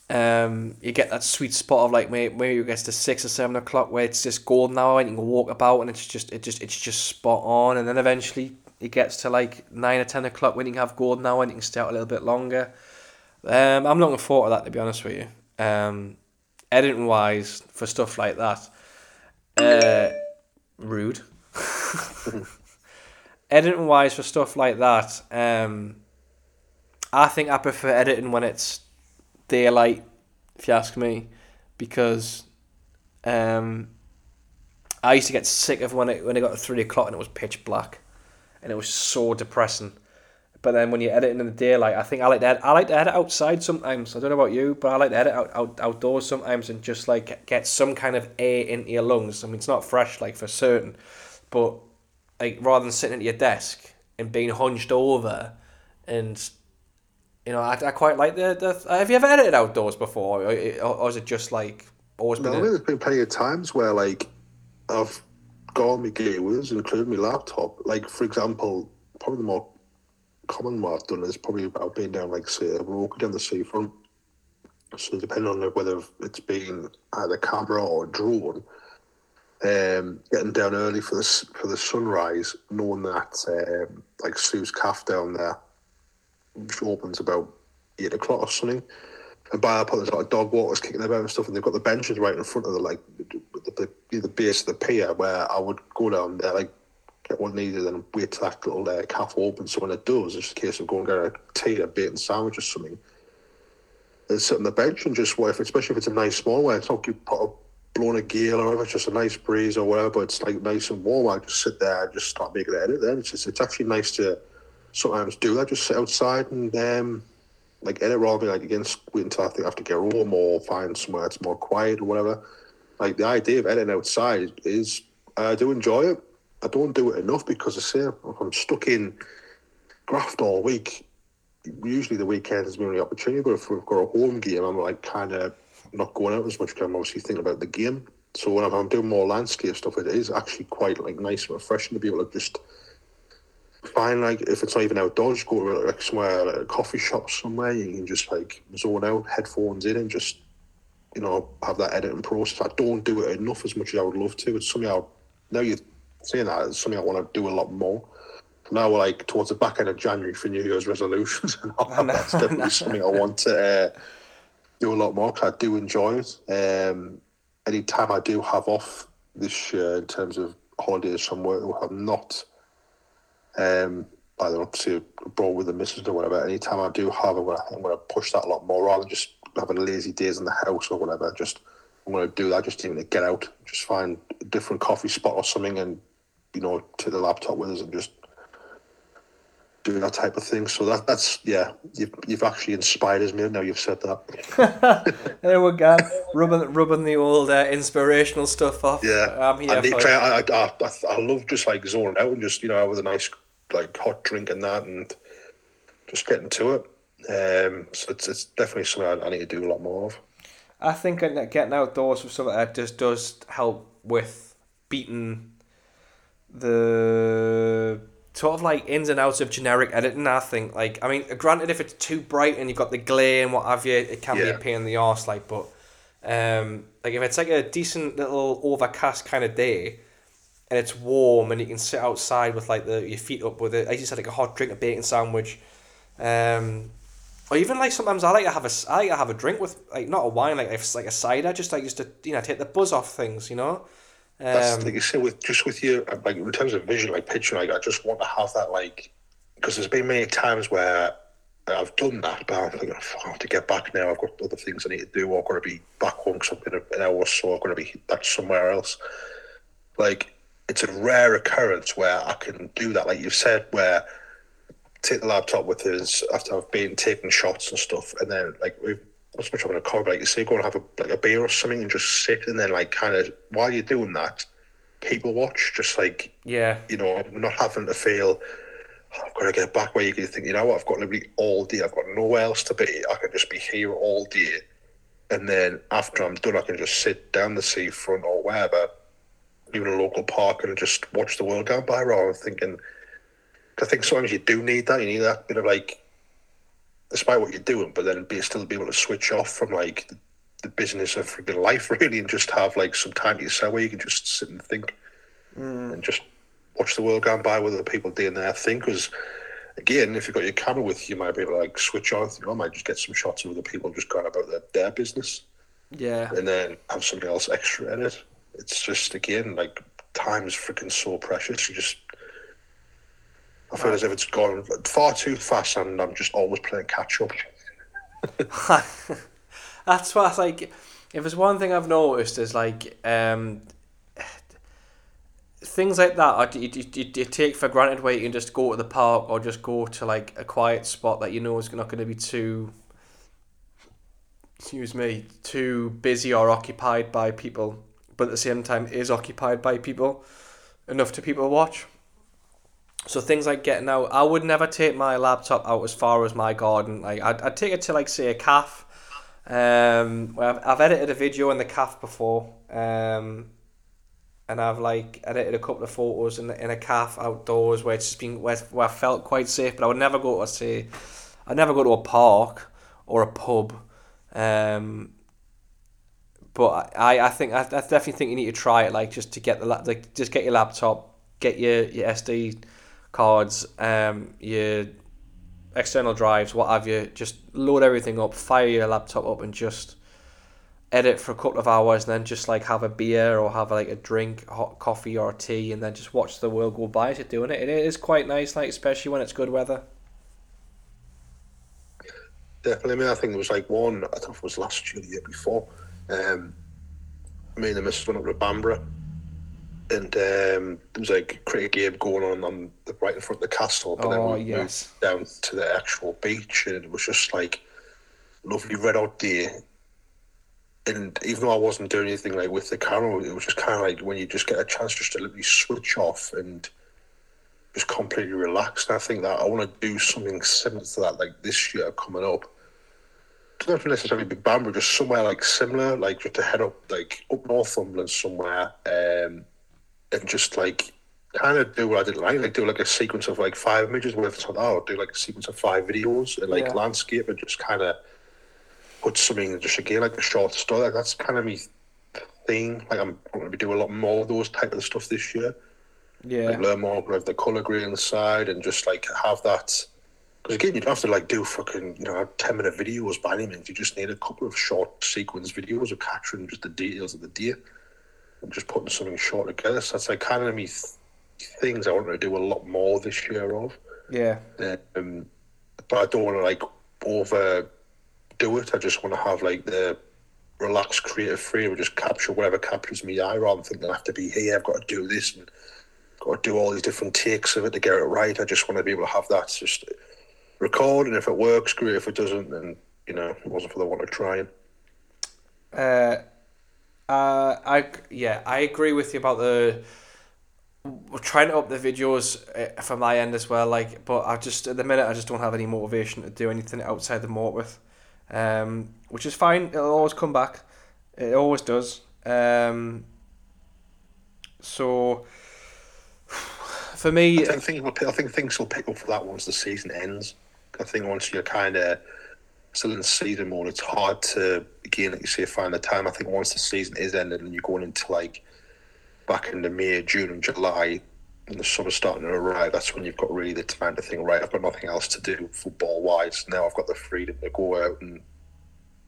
um, you get that sweet spot of like maybe, maybe it gets to six or seven o'clock where it's just golden hour and you can walk about and it's just it just it's just spot on and then eventually it gets to like nine or ten o'clock when you have golden hour and you can stay out a little bit longer. Um, I'm not looking forward to that to be honest with you. Um, editing wise for stuff like that, uh, rude. editing wise for stuff like that, um, I think I prefer editing when it's daylight, if you ask me, because um, I used to get sick of when it when it got to three o'clock and it was pitch black, and it was so depressing. But then when you're editing in the daylight, I think I like to edit, I like to edit outside sometimes. I don't know about you, but I like to edit out, out outdoors sometimes and just like get some kind of air into your lungs. I mean, it's not fresh like for certain, but like rather than sitting at your desk and being hunched over, and you know, I, I quite like the, the. Have you ever edited outdoors before, or, or, or is it just like always No, been? I a- there's been plenty of times where like I've got my gear with us, including my laptop. Like for example, probably the more common one I've done is probably I've been down like say a down the seafront. So depending on whether it's been either camera or drone, um, getting down early for the for the sunrise, knowing that um, like Sue's Calf down there, which opens about eight o'clock or something. And by that point, there's like dog walkers kicking about and stuff, and they've got the benches right in front of the like the, the, the base of the pier where I would go down there, like get what needed, and wait till that little uh, calf opens. So when it does, it's just a case of going and get a tea, a bacon sandwich or something, and sit on the bench and just wait. Especially if it's a nice small one, it's not you put a blowing a gale or whatever, it's just a nice breeze or whatever. It's like nice and warm. I just sit there and just start making an edit. Then it's just it's actually nice to sometimes do that. Just sit outside and. um like edit rather than like again wait until I think I have to get home or find somewhere that's more quiet or whatever. Like the idea of editing outside is I do enjoy it. I don't do it enough because I say if I'm stuck in graft all week. Usually the weekend is my only opportunity, but if we've got a home game, I'm like kind of not going out as much because I'm obviously thinking about the game. So when I'm doing more landscape stuff, it is actually quite like nice and refreshing to be able to just find like if it's not even outdoors, go to like somewhere like a coffee shop somewhere. You can just like zone out, headphones in, and just you know have that editing process. I don't do it enough as much as I would love to. It's something I now you're saying that it's something I want to do a lot more. Now we're like towards the back end of January for New Year's resolutions, and that's definitely something I want to uh, do a lot more because I do enjoy it. Um, any time I do have off this year in terms of holidays from work, I'm not um, either up to abroad with the missus or whatever. Anytime I do have, I'm gonna, I'm gonna push that a lot more rather than just having lazy days in the house or whatever. Just I'm gonna do that. Just even to get out, just find a different coffee spot or something, and you know, take the laptop with us and just do that type of thing. So that that's yeah, you've you've actually inspired us me now. You've said that. There we go, rubbing rubbing the old uh, inspirational stuff off. Yeah, I'm here and for it. I, I, I, I love just like zoning out and just you know with a nice like hot drink and that and just getting to it. Um, so it's it's definitely something I, I need to do a lot more of. I think getting outdoors with something that just does help with beating the sort of like ins and outs of generic editing. I think like I mean, granted, if it's too bright and you've got the glare and what have you, it can be a pain in the arse. Like, but um, like if it's like a decent little overcast kind of day, and it's warm and you can sit outside with like the your feet up with it. I just had like a hot drink, a bacon sandwich, um, or even like sometimes I like to have a I like to have a drink with like not a wine like if like a cider, just like just to you know take the buzz off things, you know. That's Um, like you say with just with your like in terms of vision, like picture, like I just want to have that like because there's been many times where I've done that, but I'm thinking, "Fuck, I have to get back now. I've got other things I need to do. Or I've got to be back home in an hour or so. I've got to be back somewhere else. Like it's a rare occurrence where I can do that. Like you've said, where take the laptop with us after I've been taking shots and stuff, and then like we've so much having a car, like you say, go and have a like a beer or something and just sit, and then like kind of while you're doing that, people watch, just like yeah, you know, not having to feel "Oh, I've got to get back where you can think, you know what, I've got literally all day, I've got nowhere else to be. I can just be here all day. And then after I'm done, I can just sit down the seafront or wherever, even a local park, and just watch the world go by rather than thinking. I think sometimes you do need that. You need that bit of like, despite what you're doing, but then be still be able to switch off from like the, the business of freaking life, really, and just have like some time to yourself where you can just sit and think mm. and just watch the world going by with other people doing their thing. Because again, if you've got your camera with you, you might be able to like switch on. You oh, I might just get some shots of other people just going about their, their business, yeah, and then have something else extra in it. It's just again like time is freaking so precious. You just I feel as if it's gone far too fast, and I'm just always playing catch up. That's what like. If there's one thing I've noticed is like um, things like that you, you you take for granted where you can just go to the park or just go to like a quiet spot that you know is not going to be too excuse me too busy or occupied by people but at the same time is occupied by people enough to people watch so things like getting out I would never take my laptop out as far as my garden like I'd, I'd take it to like say a calf um, I've, I've edited a video in the calf before um, and I've like edited a couple of photos in, in a calf outdoors where it's just been where, where I felt quite safe. But I would never go to say, I'd never go to a park or a pub. Um, but I, I think I, I definitely think you need to try it. Like just to get the like just get your laptop, get your your SD cards, um, your external drives, what have you. Just load everything up, fire your laptop up, and just edit for a couple of hours and then just like have a beer or have like a drink, hot coffee or tea, and then just watch the world go by as you're doing it. And It is quite nice, like especially when it's good weather. Definitely, I mean, I think it was like one. I don't know if it was last year, year before. Um, me and the missus went up to Bamburgh, and um, there was like a cricket game going on on the right in front of the castle. But Oh, then we yes. moved down to the actual beach, and it was just like lovely red out day. And even though I wasn't doing anything like with the camera, it was just kind of like when you just get a chance just to literally switch off and just completely relax. And I think that I want to do something similar to that, like this year coming up. Have to necessarily be Bamburgh, just somewhere like similar, like just to head up, like up Northumberland somewhere, um, and just like kind of do what I didn't like, like do like a sequence of like five images, whether it's like, oh, do like a sequence of five videos and like Yeah. landscape and just kind of put something just again like a short story. Like that's kind of me thing. Like I'm going to be doing a lot more of those type of stuff this year Yeah, like learn more about the color grading side and just like have that. Because again, you don't have to like do fucking you know ten minute videos by any means. You just need a couple of short sequence videos of capturing just the details of the day just putting something short together. So that's like kind of me th- things I want to do a lot more this year of. yeah, Um, but I don't want to like overdo it. I just want to have like the relaxed creative freedom, just capture whatever captures me eye rather than thinking I have to be here. I've got to do this and got to do all these different takes of it to get it right. I just want to be able to have that just record, and if it works, great. If it doesn't, then you know it wasn't for the one of trying. uh, uh, I yeah, I agree with you about the we're trying to up the videos uh, from my end as well. Like, but I just at the minute I just don't have any motivation to do anything outside the moat with, um, which is fine. It'll always come back. It always does. Um, so for me, I think, I think things will pick up for that once the season ends. I think once you're kind of still in season mode, it's hard to again, like you say, find the time. I think once the season is ended and you're going into like back in the May, June, and July, and the summer's starting to arrive, that's when you've got really the time to think, right, I've got nothing else to do football wise. Now I've got the freedom to go out and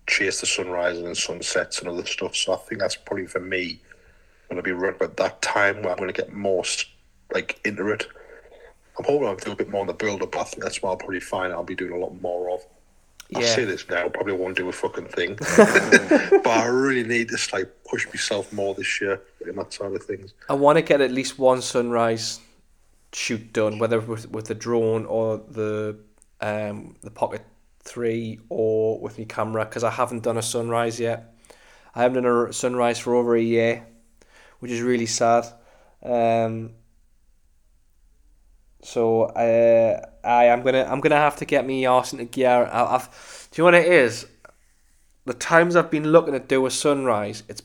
chase the sunrises and sunsets and other stuff. So I think that's probably for me going to be right about that time where I'm going to get most like into it. I'm hoping I'll do a bit more on the build up. I think that's what I'll probably find I'll be doing a lot more of. I Yeah. say this now, probably won't do a fucking thing, but I really need to like push myself more this year in that side of things. I want to get at least one sunrise shoot done, whether with, with the drone or the um, the Pocket Three or with my camera, because I haven't done a sunrise yet. I haven't done a sunrise for over a year, which is really sad. Um, so uh, I am gonna I'm gonna have to get me arse into gear. I, I've, do you know what it is? The times I've been looking to do a sunrise, it's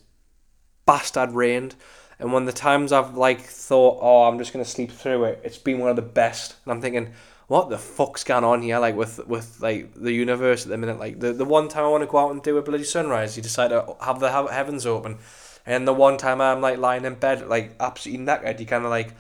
bastard rained. And when the times I've like thought, oh, I'm just gonna sleep through it, it's been one of the best. And I'm thinking, what the fuck's going on here? Like with with like the universe at the minute. Like the, the one time I want to go out and do a bloody sunrise, you decide to have the heavens open. And the one time I'm like lying in bed, like absolutely knackered, you kind of like,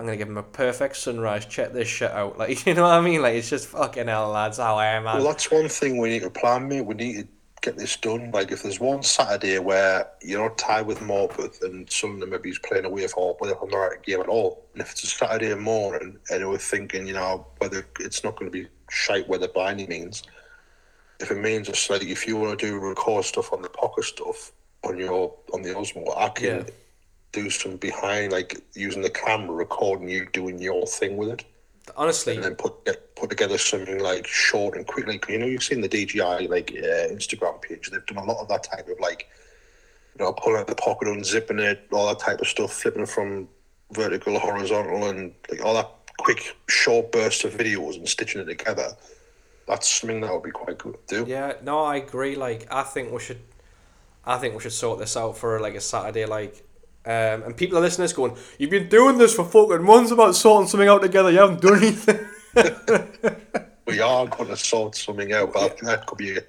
I'm gonna give him a perfect sunrise. Check this shit out. Like you know what I mean? Like it's just fucking hell, lads. How I am, man. Well, that's one thing we need to plan, mate. We need to get this done. Like, if there's one Saturday where you're not tied with Morpeth and Sunday maybe he's playing away for whether I'm not at a game at all, and if it's a Saturday morning and we're thinking, you know, whether it's not going to be shite weather by any means, if it means just like if you want to do record stuff on the pocket stuff on your on the Osmo, I can Yeah. Do some behind like using the camera, recording you doing your thing with it Honestly, and then put get, put together something like short and quick. Like you know, you've seen the DJI like uh, Instagram page. They've done a lot of that type of like, you know, pulling out the pocket, unzipping it, all that type of stuff, flipping it from vertical, horizontal, and like all that quick short burst of videos and stitching it together. That's something that would be quite good to do. Yeah, no, I agree. Like, I think we should, I think we should sort this out for like a Saturday. Like, um, and people are listening to this going, "You've been doing this for fucking months about sorting something out together. You haven't done anything." We are going to sort something out, but I think that could be, a,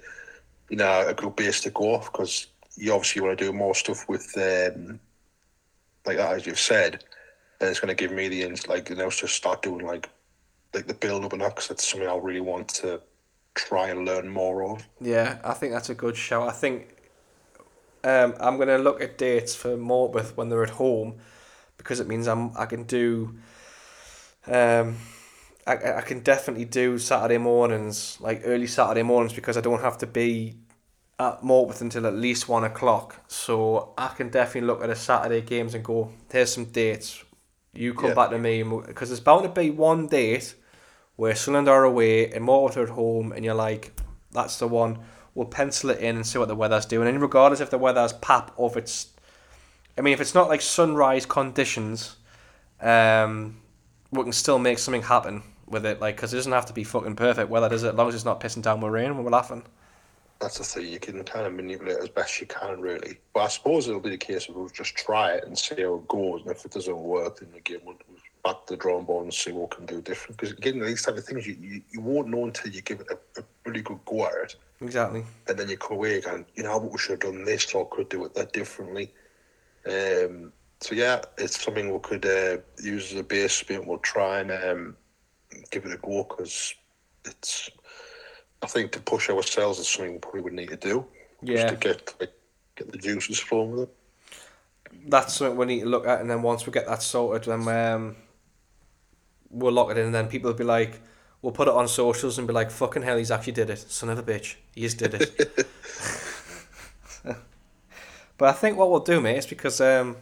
you know, a good base to go off because you obviously want to do more stuff with, um, like that as you've said, and it's going to give me the ins like you know just start doing like, like the build up and that 'cause that's something I really want to try and learn more of. yeah, I think that's a good show. I think um, I'm gonna look at dates for Morpeth when they're at home because it means I'm I can do. Um, I, I can definitely do Saturday mornings, like early Saturday mornings, because I don't have to be at Morpeth until at least one o'clock. So I can definitely look at the Saturday games and go, here's some dates. You come Yeah. back to me, because there's bound to be one date where Sunderland are away and Morpeth are at home, and you're like, that's the one. We'll pencil it in and see what the weather's doing. And regardless if the weather's pap or if it's, I mean, if it's not like sunrise conditions, um, we can still make something happen with it. Like, because it doesn't have to be fucking perfect weather, does it? As long as it's not pissing down with rain, we're laughing. That's the thing you can kind of manipulate as best you can, really. But I suppose it'll be the case of we'll just try it and see how it goes, and if it doesn't work, then again we'll back the drawing board and see what we can do different. Because again, these type of things you, you, you won't know until you give it a, really good go at it. Exactly. and then you come away going, you know, we should have done this or could do it that differently. Um, so yeah, it's something we could uh, use as a base. and We'll try and um, give it a go because it's. I think to push ourselves is something we probably would need to do. Yeah. Just to get like, get the juices flowing with it. That's something we need to look at, and then once we get that sorted, then um, we'll lock it in, and then people will be like, we'll put it on socials and be like, fucking hell, he's actually did it. Son of a bitch. He just did it. but I think what we'll do, mate, is because um,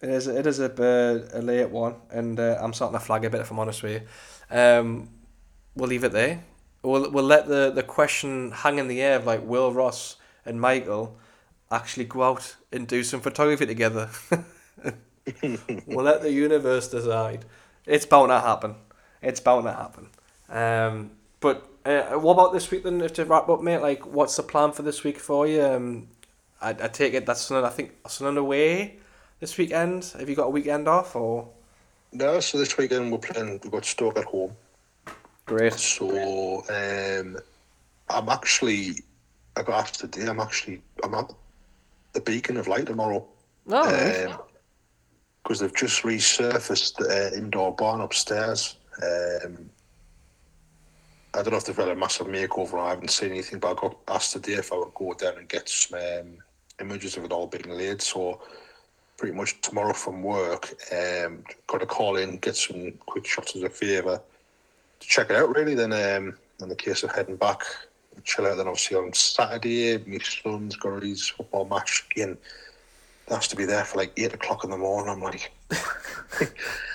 it is it is a, a late one, and uh, I'm starting to flag a bit, if I'm honest with you. Um, we'll leave it there. We'll, we'll let the, the question hang in the air of like, Will Ross and Michael actually go out and do some photography together? we'll let the universe decide. It's bound to happen. It's bound to happen. Um, but uh, what about this week then? If to wrap up, mate, like what's the plan for this week for you? Um, I, I take it that's Sunderland, I think Sunderland away this weekend. Have you got a weekend off or? No, so this weekend we're playing. We've got Stoke at home. Great. So um, I'm actually. I got asked today. I'm actually. I'm at the Beacon of Light tomorrow. No, right. Um, because they've just resurfaced the uh, indoor barn upstairs. Um, I don't know if they've had a massive makeover. I haven't seen anything, but I got asked today if I would go down and get some um, images of it all being laid. So pretty much tomorrow from work, um, got to call in, get some quick shots as a favour to check it out. Really, then um, in the case of heading back, chill out. Then obviously on Saturday, my son's got his football match again. Has to be there for like eight o'clock in the morning. I'm like.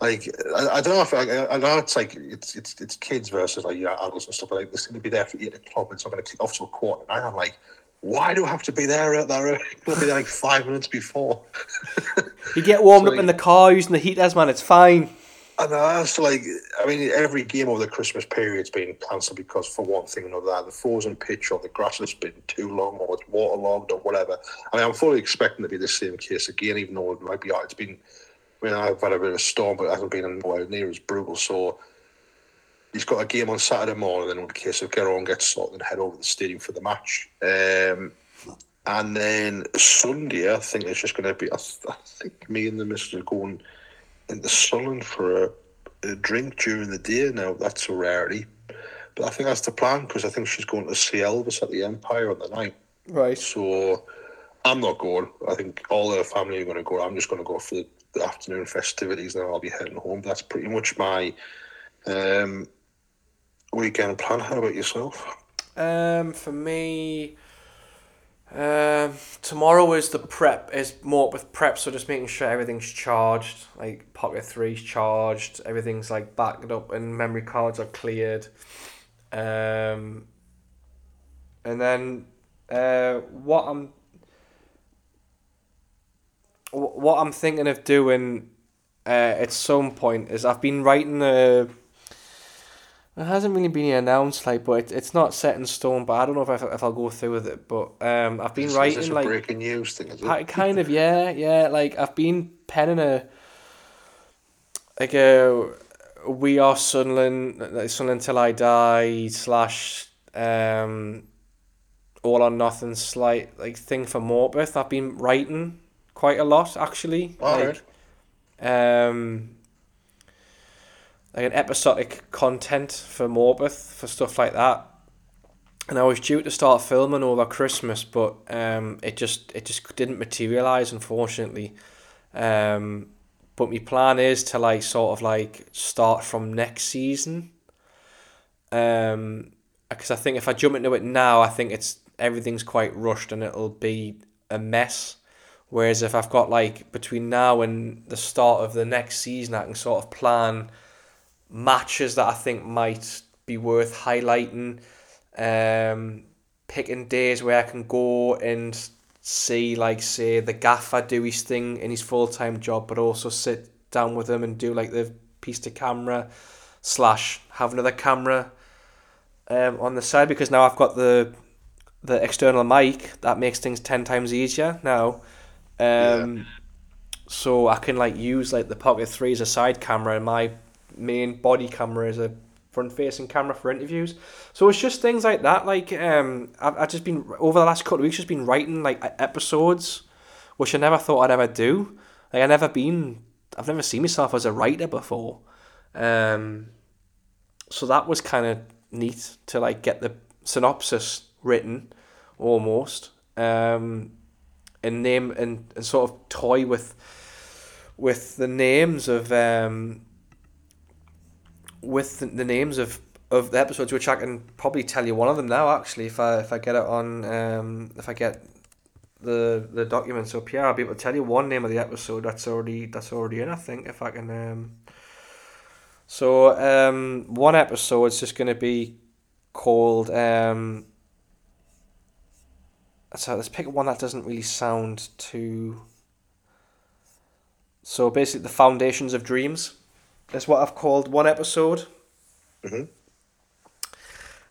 like I, I, don't know if I, I know it's like it's it's it's kids versus like yeah adults and stuff. But like this going to be there for eight o'clock, and it's not going to kick off till a quarter nine. I'm like, why do I have to be there at that early? I'll be like five minutes before. you get warmed so, up like, in the car using the heaters, man. It's fine. I know. So like, I mean, every game over the Christmas period's been cancelled because for one thing or another, the frozen pitch or the grass has been too long or it's waterlogged or whatever. I mean, I'm fully expecting to be the same case again, even though it might be. Oh, it's been mean, I've had a bit of a storm, but I haven't been anywhere near as brutal. So he's got a game on Saturday morning, and in case of get on, get sorted, and head over to the stadium for the match. Um, and then Sunday, I think it's just going to be. I, th- I, think me and the missus are going in the Sunderland for a, a, drink during the day. Now that's a rarity, but I think that's the plan because I think she's going to see Elvis at the Empire on the night. Right. So I'm not going. I think all her family are going to go. I'm just going to go for the the afternoon festivities, then I'll be heading home. That's pretty much my um, weekend plan. How about yourself? Um, for me, um, tomorrow is the prep. Is more with prep, so just making sure everything's charged. Like Pocket Three's charged, everything's like backed up, and memory cards are cleared. Um, and then uh, what I'm what I'm thinking of doing uh, at some point is I've been writing a. It hasn't really been announced, like, but it, it's not set in stone. But I don't know if, I, if I'll go through with it. But um, I've been is, writing is like breaking news thing. Is it? Kind of, yeah, yeah. Like I've been penning a like a we are Sunderland, Sunderland till I die slash um all or nothing slight like thing for Morpeth. I've been writing quite a lot actually. All like, um, like an episodic content for Morpeth for stuff like that. And I was due to start filming over Christmas, but um, it just it just didn't materialize, unfortunately. Um, but my plan is to like sort of like start from next season. Um, because I think if I jump into it now, I think it's everything's quite rushed and it'll be a mess. Whereas if I've got like between now and the start of the next season, I can sort of plan matches that I think might be worth highlighting. Um, picking days where I can go and see, like, say, the gaffer do his thing in his full time job, but also sit down with him and do like the piece to camera slash have another camera um, on the side because now I've got the the external mic that makes things 10 times easier now um, yeah. So I can like use like the Pocket Three as a side camera and my main body camera is a front facing camera for interviews. So it's just things like that. Like um, I've, I've just been over the last couple of weeks just been writing like episodes, which I never thought I'd ever do. Like I never been, I've never seen myself as a writer before. Um, so that was kind of neat to like get the synopsis written, almost. Um, and name and, and sort of toy with with the names of um with the, names of of the episodes which I can probably tell you one of them now actually if I if I get it on um if I get the the documents up here I'll be able to tell you one name of the episode that's already that's already in I think if I can um so um one episode is just gonna be called um so let's pick one that doesn't really sound too. So basically, the foundations of dreams is what I've called one episode. Mm-hmm.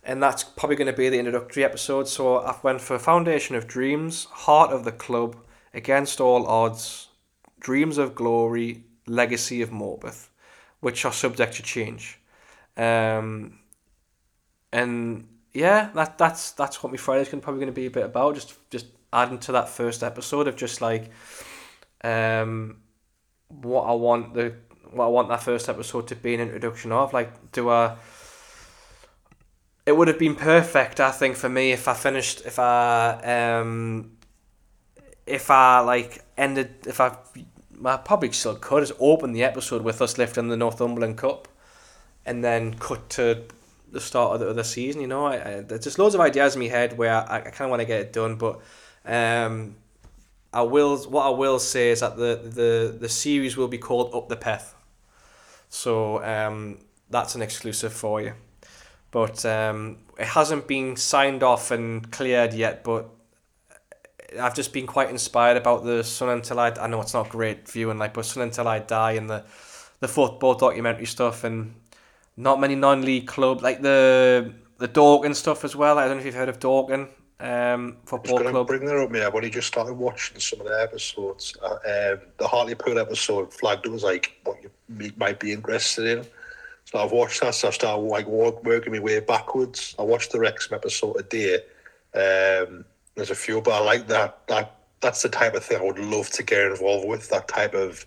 And that's probably going to be the introductory episode. So I've went for foundation of dreams, heart of the club, against all odds, dreams of glory, legacy of Morpeth, which are subject to change. Um, and yeah, that that's that's what my Friday's gonna probably gonna be a bit about. Just just adding to that first episode of just like, um, what I want the what I want that first episode to be an introduction of. Like, do I? It would have been perfect, I think, for me if I finished if I um if I like ended if I my probably still could just open the episode with us lifting the Northumberland Cup, and then cut to the start of the other season. You know, I, I there's just loads of ideas in my head where I, I kind of want to get it done, but um, I will. What I will say is that the the the series will be called Up the Path, so um, that's an exclusive for you. But um, it hasn't been signed off and cleared yet, but I've just been quite inspired about the Sunderland 'Til I. I know it's not great viewing, like, but Sunderland 'Til I Die and the the football documentary stuff and not many non-league clubs like the the Dorking stuff as well. I don't know if you've heard of Dorking um, football club. bring that up, mate. I've only just started watching some of the episodes. Uh, um, the Hartlepool episode flagged was like what you might be interested in. So I've watched that. So I started like work, working my way backwards. I watched the Wrexham episode a day. Um, there's a few, but I like that. That that's the type of thing I would love to get involved with. That type of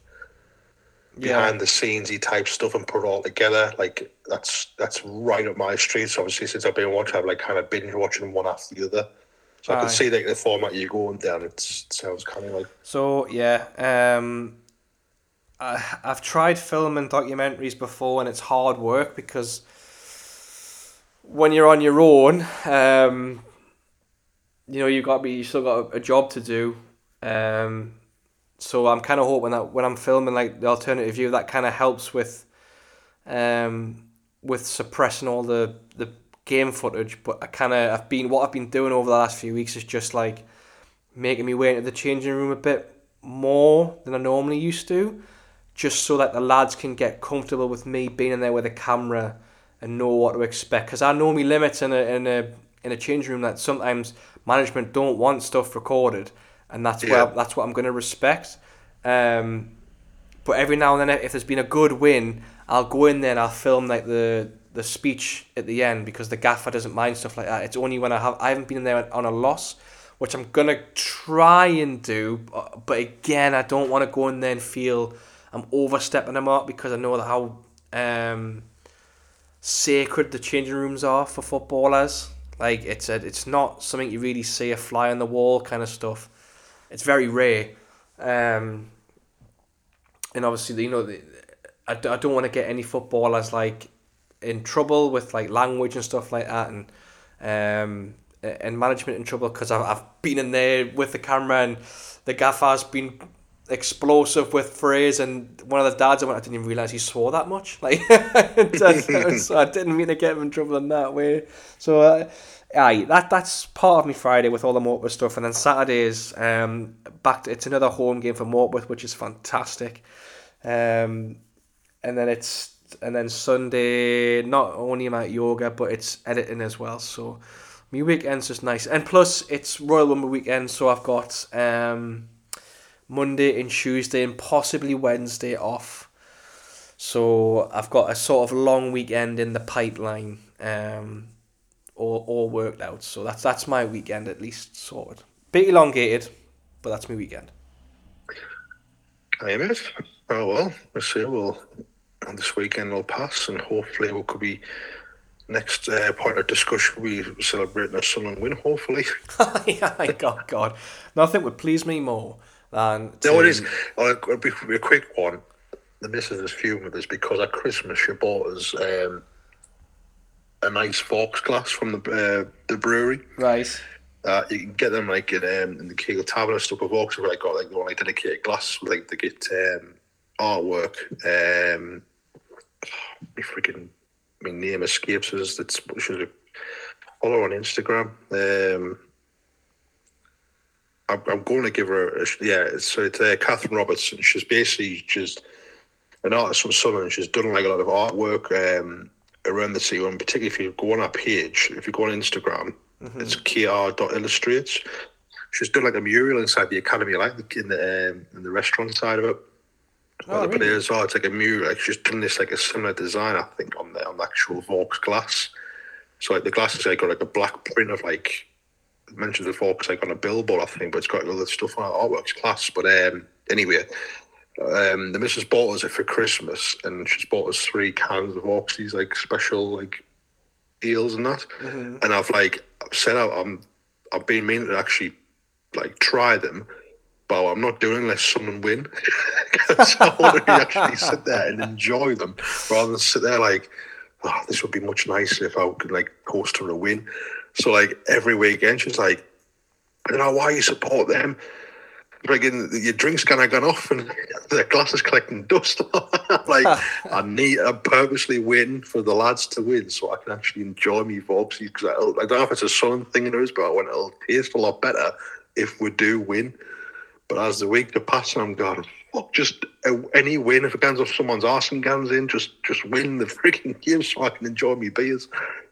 behind the scenesy type stuff and put it all together. Like that's that's right up my street. So obviously, since I've been watching, I've like kind of binge watching one after the other. So I can see like the format you're going down. It's, it sounds kind of like So yeah, um, I, I've tried filming documentaries before, and it's hard work because when you're on your own, um, you know you've got to be you still got a, a job to do. Um, so I'm kind of hoping that when I'm filming like the alternative view, that kind of helps with, um, with suppressing all the the game footage. But I kind of I've been what I've been doing over the last few weeks is just like making me way into the changing room a bit more than I normally used to, just so that the lads can get comfortable with me being in there with a camera and know what to expect. Because I know me limits in a in a in a changing room that sometimes management don't want stuff recorded, and that's Yeah. where that's what I'm gonna respect. Um, but every now and then, if there's been a good win, I'll go in there and I'll film like the the speech at the end because the gaffer doesn't mind stuff like that. It's only when I have I haven't been in there on a loss, which I'm gonna try and do. But, but again, I don't want to go in there and feel I'm overstepping the mark because I know that how um, sacred the changing rooms are for footballers. Like it's a, it's not something you really see a fly on the wall kind of stuff. It's very rare. Um, and obviously, you know, the, I, I don't want to get any footballers like in trouble with like language and stuff like that, and um, and management in trouble because I've, I've been in there with the camera and the gaffer's been explosive with phrase and one of the dads I went I didn't even realise he swore that much like so I didn't mean to get him in trouble in that way so uh, aye that that's part of me Friday with all the Morpeth stuff and then Saturdays um back to, it's another home game for Morpeth which is fantastic um and then it's and then Sunday not only am I at yoga but it's editing as well so my weekend's just nice and plus it's Royal Rumble weekend so I've got um Monday and Tuesday and possibly Wednesday off. So I've got a sort of long weekend in the pipeline, um, all, all worked out. So that's that's my weekend at least sorted. Bit elongated, but that's my weekend. I am it. Oh well, we'll see. We'll this weekend will pass, and hopefully we could be next uh, point of discussion. We celebrating a Sunderland win. Hopefully, yeah, God, God, nothing would please me more than no, it to- is. Oh, it'll be, be a quick one. The missus is fuming with us because at Christmas she bought us um, a nice Vaux glass from the uh, the brewery. right. Uh, you can get them like in, um, in the Keel Tavern and stuff. Vaux, have like got like one like dedicated glass with like they get um, artwork. Um, my freaking my name escapes us. That's she's a follow on Instagram. Um, I'm, I'm going to give her a, yeah. So it's uh, Catherine Robertson. She's basically just an artist from Southern. She's done like a lot of artwork um, around the city, and particularly if you go on our page, if you go on Instagram, it's kr.illustrates. She's done like a mural inside the academy, like in the um, in the restaurant side of it. Oh, but really? as well, it's like a mural. Like she's done this like a similar design, I think, on the on the actual Vaux glass. So like the glass is like got like a black print of like it mentions the Vaux like on a billboard, I think, but it's got other stuff on it. Artwork's class. But um, anyway, um, the missus bought us it for Christmas, and she's bought us three cans of Vaux's like special like eels and that. And I've like said out, I'm I've been meaning to actually like try them, but I'm not doing unless someone win. so I want to actually sit there and enjoy them rather than sit there like, oh, this would be much nicer if I could like host her a win. So like every weekend she's like, I don't know why you support them. Friggin' your drinks kind of gone off and the glass is collecting dust. like I need I'm purposely win for the lads to win so I can actually enjoy me Vobs because I, I don't know if it's a southern thing in us, but I want it'll taste a lot better if we do win. But as the week to pass, I'm going, fuck, just uh, any win if it comes off someone's arse and guns in, just just win the freaking game so I can enjoy me beers.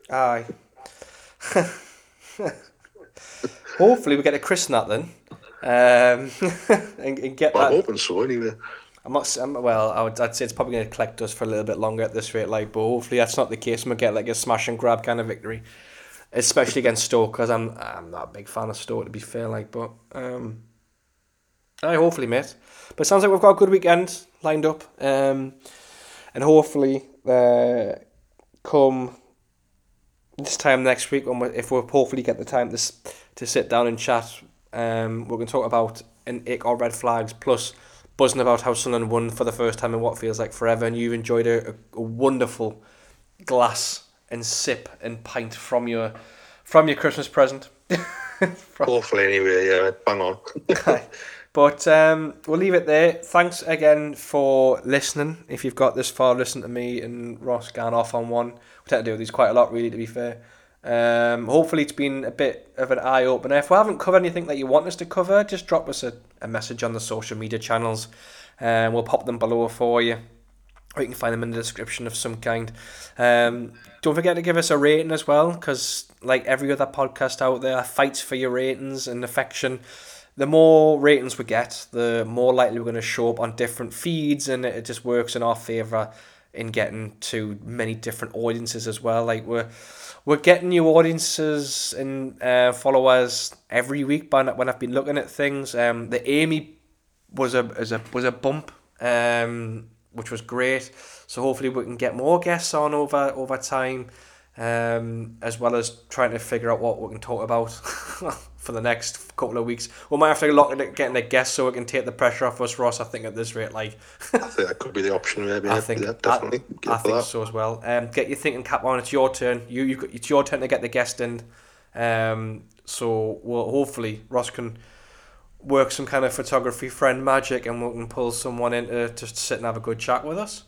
Aye. Hopefully we get a christen that then. Um, and, and get But I'm hoping so anyway. I'm not. I'm, well, I would. I'd say it's probably going to collect us for a little bit longer at this rate. Like, but hopefully that's not the case. and we get like a smash and grab kind of victory, especially against Stoke. Because I'm. I'm not a big fan of Stoke to be fair. Like, but um. Aye, hopefully, mate. But it sounds like we've got a good weekend lined up. Um, and hopefully, uh, come this time next week when we if we hopefully get the time to to sit down and chat, um, we're going to talk about an ick or red flags plus buzzing about how Sunderland won for the first time in what feels like forever, and you've enjoyed a, a, wonderful glass and sip and pint from your from your Christmas present. Hopefully anyway, yeah, bang on. But um, we'll leave it there. Thanks again for listening. If you've got this far, listen to me and Ross going off on one. We tend to do these quite a lot, really, to be fair. Um, hopefully, it's been a bit of an eye opener. If we haven't covered anything that you want us to cover, just drop us a, a message on the social media channels, and we'll pop them below for you. Or you can find them in the description of some kind. Um, don't forget to give us a rating as well, because like every other podcast out there, fights for your ratings and affection. The more ratings we get, the more likely we're going to show up on different feeds, and it just works in our favour in getting to many different audiences as well. Like we're we're getting new audiences and uh, followers every week. But when I've been looking at things, um, the Amy was a was a was a bump, um, which was great. So hopefully we can get more guests on over over time, um, as well as trying to figure out what we can talk about for the next couple of weeks. We might have to look at getting a guest so we can take the pressure off us, Ross. I think at this rate, like I think that could be the option, maybe. I think yeah, definitely. I, I think that. so as well. Um, get your thinking cap on. It's your turn. You you it's your turn to get the guest in. Um, so we'll hopefully Ross can work some kind of photography friend magic, and we can pull someone in to just sit and have a good chat with us.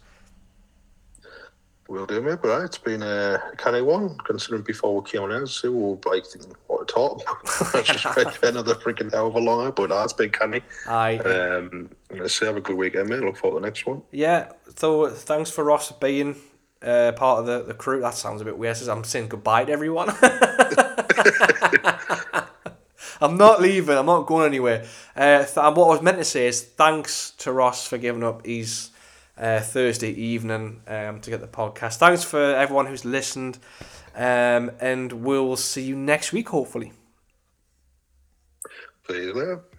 We'll do, mate. But uh, it's been a canny one, considering before we came on so we'll like thinking what to talk about. Just another freaking hell of a long, but uh, it's been canny. Aye. Um, let's say have a good weekend, mate. Look forward to the next one. Yeah, so thanks for Ross being uh, part of the, the crew. That sounds a bit weird, says I'm saying goodbye to everyone. I'm not leaving, I'm not going anywhere. Uh, th- and what I was meant to say is thanks to Ross for giving up his uh, Thursday evening um, to get the podcast. Thanks for everyone who's listened, um, and we'll see you next week, hopefully. You later.